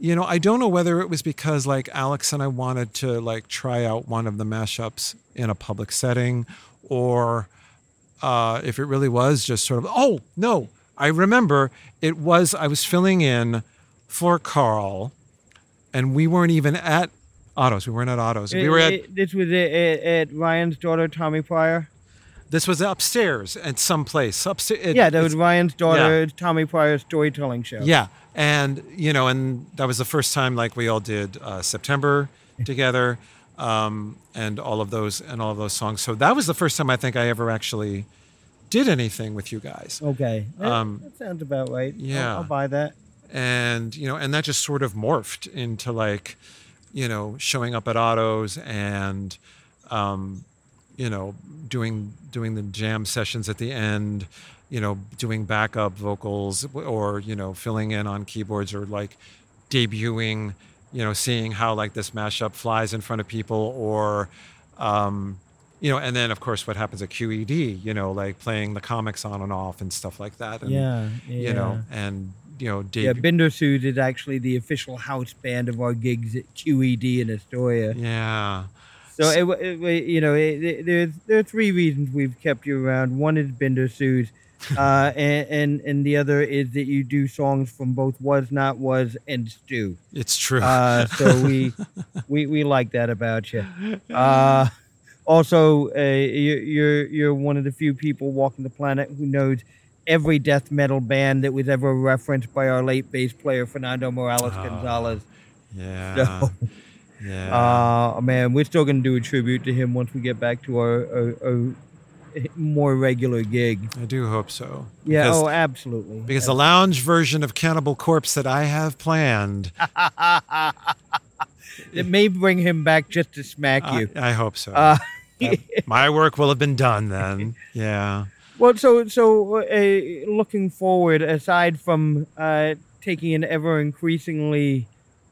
you know, I don't know whether it was because like Alex and I wanted to like try out one of the mashups in a public setting or uh, if it really was just sort of, oh, no, I remember it was, I was filling in for Carl and we weren't even at Otto's. We weren't at Otto's. We were at, this was at, at, at Ryan's daughter, Tommy Pryor. This was upstairs at some place. Upstairs. it- yeah, that was Ryan's daughter, Tommy Pryor's storytelling show. Yeah, and you know, and that was the first time like we all did uh, September (laughs) together, um, and all of those and all of those songs. So that was the first time I think I ever actually did anything with you guys. Okay. That, Um, that sounds about right. I'll- yeah. I'll, buy that. and you know and that just sort of morphed into like you know showing up at Otto's and um, you know doing doing the jam sessions at the end you know doing backup vocals or you know filling in on keyboards or like debuting you know seeing how like this mashup flies in front of people or um, you know and then of course what happens at qed you know like playing the comics on and off and stuff like that and, Yeah, yeah. you know and you know Yeah, debut- Binder Suze is actually the official house band of our gigs at QED in Astoria. Yeah. So, it, it, you know, it, there's there are three reasons we've kept you around. One is Binder Suze, (laughs) uh, and, and and the other is that you do songs from both Was Not Was and Stew. It's true. Uh, so (laughs) we we we like that about you. Uh, also, uh, you're, you're you're one of the few people walking the planet who knows every death metal band that was ever referenced by our late bass player Fernando Morales Oh. Gonzalez. yeah. So, yeah. uh, man, we're still gonna do a tribute to him once we get back to our, our, our more regular gig. I do hope so. Yeah. Because, oh, absolutely. because the lounge version of Cannibal Corpse that I have planned, (laughs) it may bring him back just to smack I, you. I hope so. Uh, (laughs) my work will have been done then. (laughs) Yeah. Well, so so uh, looking forward, aside from uh, taking an ever increasingly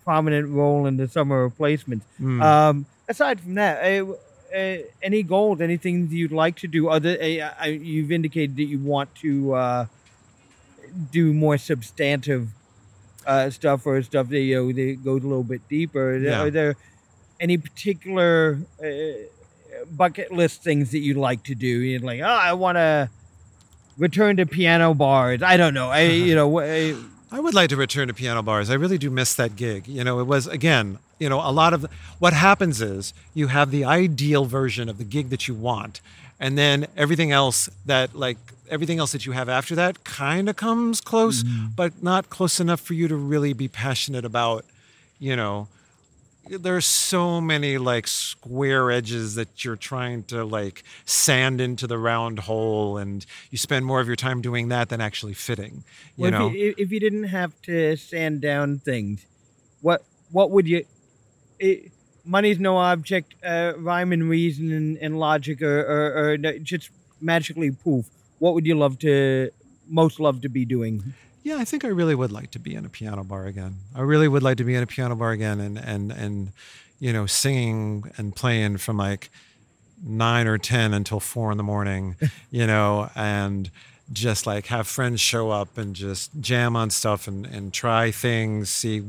prominent role in the summer replacements. Mm. Um, aside from that, uh, uh, any goals, anything you'd like to do? Other, uh, you've indicated that you want to uh, do more substantive uh, stuff or stuff that you know that goes a little bit deeper. Yeah. Are there any particular uh, bucket list things that you'd like to do? You're like, oh, I want to return to piano bars. I don't know. I, (laughs) you know, uh, I would like to return to piano bars. I really do miss that gig. You know, it was again, you know, a lot of what happens is you have the ideal version of the gig that you want, and then everything else that like everything else that you have after that kind of comes close, mm-hmm. but not close enough for you to really be passionate about. You know, there's so many like square edges that you're trying to like sand into the round hole and you spend more of your time doing that than actually fitting you Well, know if, you, if you didn't have to sand down things, what what would you? It, money's no object. Uh, rhyme and reason and, and logic are, are, are no- just magically poof. What would you love to most love to be doing? Yeah, I think I really would like to be in a piano bar again. I really would like to be in a piano bar again and and and you know singing and playing from like nine or ten until four in the morning, (laughs) you know, and just like have friends show up and just jam on stuff and and try things, see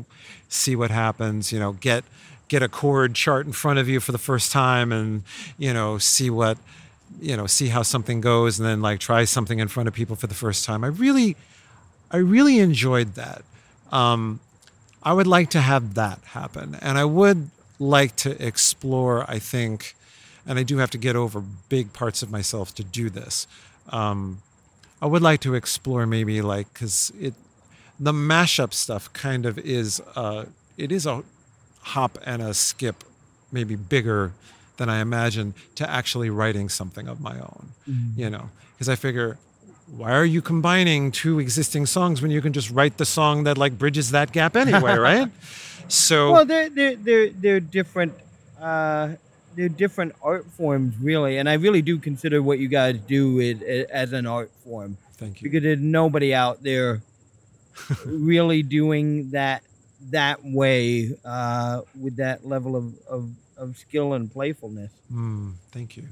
see what happens, you know, get get a chord chart in front of you for the first time and you know see what you know see how something goes and then like try something in front of people for the first time. I really I really enjoyed that. Um, I would like to have that happen. And I would like to explore, I think, and I do have to get over big parts of myself to do this. Um, I would like to explore maybe like, because it, the mashup stuff kind of is, uh, it is a hop and a skip, maybe bigger than I imagined, to actually writing something of my own, you know, because I figure, why are you combining two existing songs when you can just write the song that like bridges that gap anyway, (laughs) right? So Well, they're they're they're, they're different. Uh, they're different art forms, really, and I really do consider what you guys do it, it as an art form. thank you. because there's nobody out there (laughs) really doing that that way uh, with that level of, of, of skill and playfulness. Mm, thank you.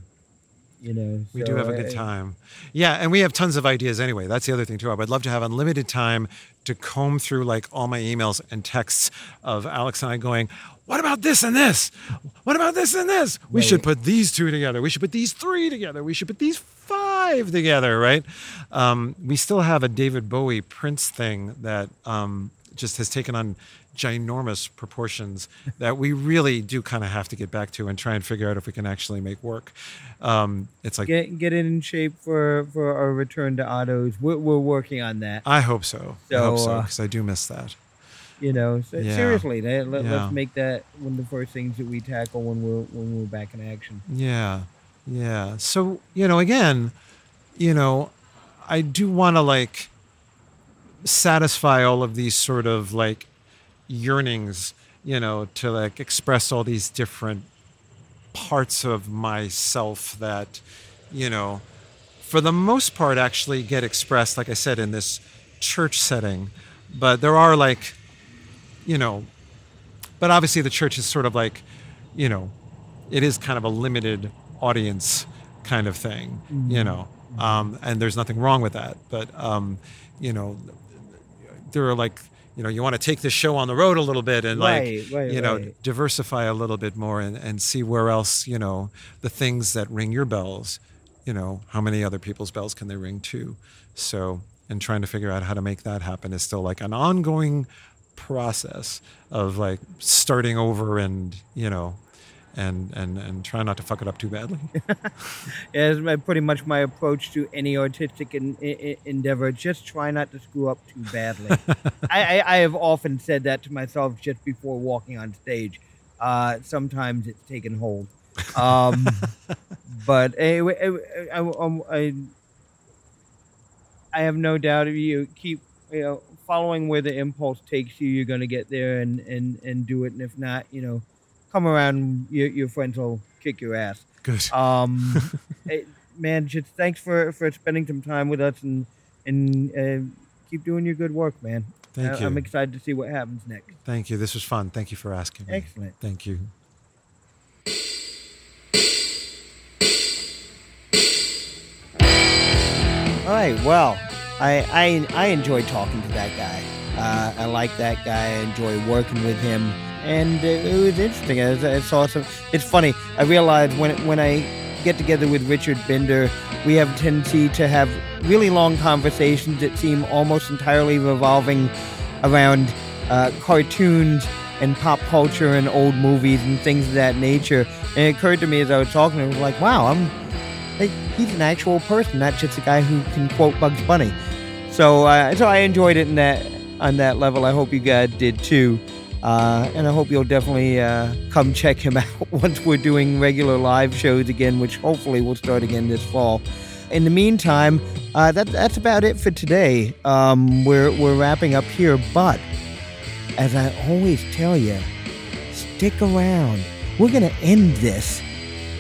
You know, We So, do have a good time. Yeah, and we have tons of ideas anyway. That's the other thing too. I would love to have unlimited time to comb through like all my emails and texts of Alex and I going, "What about this and this? What about this and this? We should put these two together. We should put these three together. We should put these five together." Right? Um, we still have a David Bowie Prince thing that um, just has taken on ginormous proportions that we really do kind of have to get back to and try and figure out if we can actually make work. Um, it's like Get get it in shape for for our return to Otto's. We're, we're working on that. I hope so. I hope So, so uh, because I do miss that. You know, so Yeah. seriously, let, let, Yeah. us make that one of the first things that we tackle when we're when we're back in action. Yeah, yeah. So you know, again, you know, I do want to like satisfy all of these sort of like yearnings, you know, to like express all these different parts of myself that, you know, for the most part actually get expressed, like I said, in this church setting. But there are like, you know, but obviously the church is sort of like, you know, it is kind of a limited audience kind of thing, you know, um, and there's nothing wrong with that. But, um, you know, there are like, you know, you want to take this show on the road a little bit and like, Right, right, you know, right. diversify a little bit more and, and see where else, you know, the things that ring your bells, you know, how many other people's bells can they ring too? So, and trying to figure out how to make that happen is still like an ongoing process of like starting over and, you know, and, and, and try not to fuck it up too badly. (laughs) Yeah, that's pretty much my approach to any artistic in, in, endeavor. Just try not to screw up too badly. (laughs) I, I, I have often said that to myself just before walking on stage. Uh, sometimes it's taken hold. Um, (laughs) but anyway, I, I, I, I have no doubt if you keep you know following where the impulse takes you, you're going to get there and, and, and do it. And if not, you know, come around, your, your friends will kick your ass. Good. Um, (laughs) eh, man, just thanks for for spending some time with us and and uh, keep doing your good work, man. Thank I- you. I'm excited to see what happens next. Thank you. This was fun. Thank you for asking. me. Excellent. Thank you. All right. Well, I I I enjoyed talking to that guy. Uh, I like that guy. I enjoy working with him, and it, it was interesting. It's, it's awesome. It's funny. I realized when when I get together with Richard Binder, we have a tendency to have really long conversations that seem almost entirely revolving around uh, cartoons and pop culture and old movies and things of that nature. And it occurred to me as I was talking, I was like, wow, I'm like he's an actual person, not just a guy who can quote Bugs Bunny. So, uh, so I enjoyed it in that on that level. I hope you guys did too, uh, and I hope you'll definitely uh, come check him (laughs) out once we're doing regular live shows again, which hopefully will start again this fall. In the meantime, uh, that that's about it for today. Um, we're we're wrapping up here, but as I always tell you, stick around. We're gonna end this.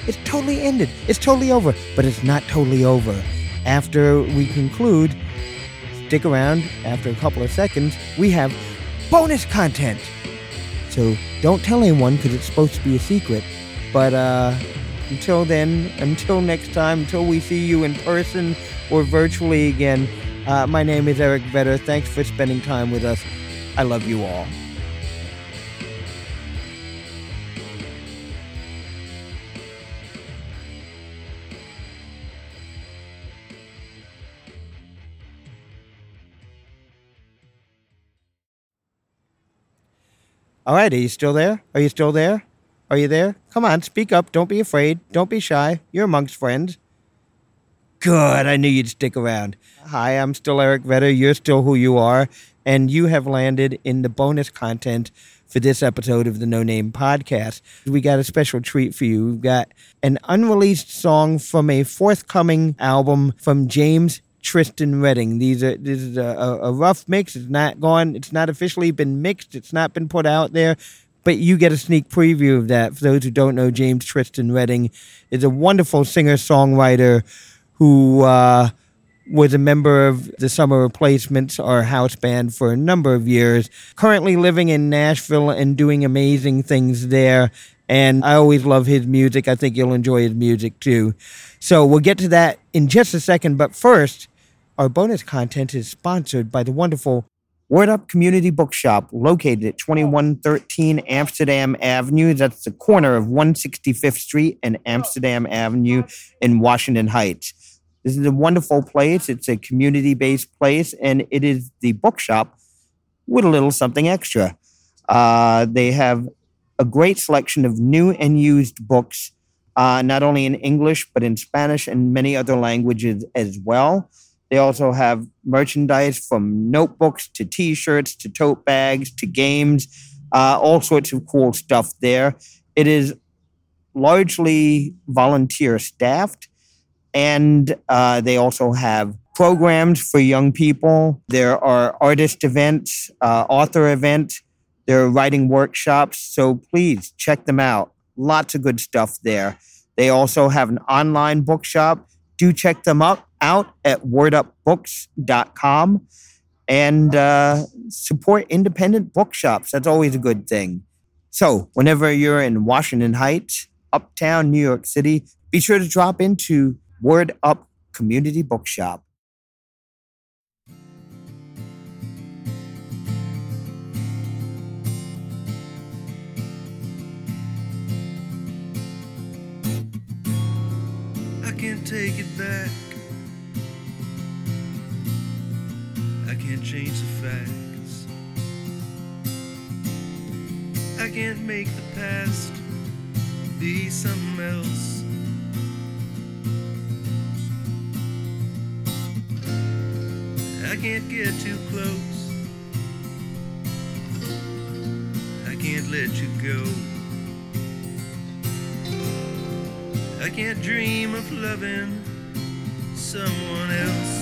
It's totally ended. It's totally over, but it's not totally over. After we conclude, stick around. After a couple of seconds, we have bonus content. So don't tell anyone because it's supposed to be a secret. But uh, until then, until next time, until we see you in person or virtually again, uh, my name is Eric Vetter. Thanks for spending time with us. I love you all. All right, are you still there? Are you still there? Are you there? Come on, speak up. Don't be afraid. Don't be shy. You're amongst friends. Good. I knew you'd stick around. Hi, I'm still Eric Vetter. You're still who you are. And you have landed in the bonus content for this episode of the No Name Podcast. We got a special treat for you. We've got an unreleased song from a forthcoming album from James Tristan Redding. These are this is a, a, rough mix. It's not gone. It's not officially been mixed. It's not been put out there. But you get a sneak preview of that. For those who don't know, James Tristan Redding is a wonderful singer songwriter who uh, was a member of the Summer Replacements, our house band, for a number of years. Currently living in Nashville and doing amazing things there. And I always love his music. I think you'll enjoy his music too. So we'll get to that in just a second. But first, our bonus content is sponsored by the wonderful Word Up Community Bookshop, located at 2113 Amsterdam Avenue. That's the corner of 165th Street and Amsterdam Avenue in Washington Heights. This is a wonderful place. It's a community based place, and it is the bookshop with a little something extra. Uh, they have a great selection of new and used books, uh, not only in English, but in Spanish and many other languages as well. They also have merchandise from notebooks to t shirts to tote bags to games, uh, all sorts of cool stuff there. It is largely volunteer staffed, and uh, they also have programs for young people. There are artist events, uh, author events, there are writing workshops. So please check them out. Lots of good stuff there. They also have an online bookshop. Do check them up, out at wordupbooks.com and uh, support independent bookshops. That's always a good thing. So, whenever you're in Washington Heights, uptown New York City, be sure to drop into Word Up Community Bookshop. I can't take it back. Can't change the facts. I can't make the past be something else. I can't get too close. I can't let you go. I can't dream of loving someone else.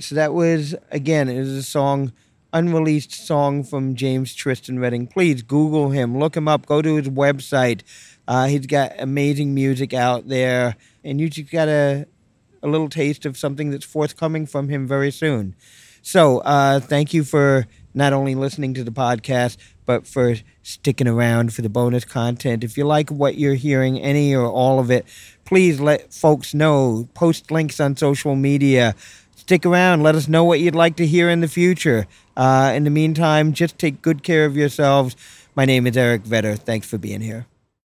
Right, so that was again it was a song, unreleased song from James Tristan Redding. Please Google him, look him up, go to his website. Uh, he's got amazing music out there, and you just got a a little taste of something that's forthcoming from him very soon. So, uh, thank you for not only listening to the podcast, but for sticking around for the bonus content. If you like what you're hearing, any or all of it, please let folks know. Post links on social media. Stick around. Let us know what you'd like to hear in the future. Uh, in the meantime, just take good care of yourselves. My name is Eric Vetter. Thanks for being here.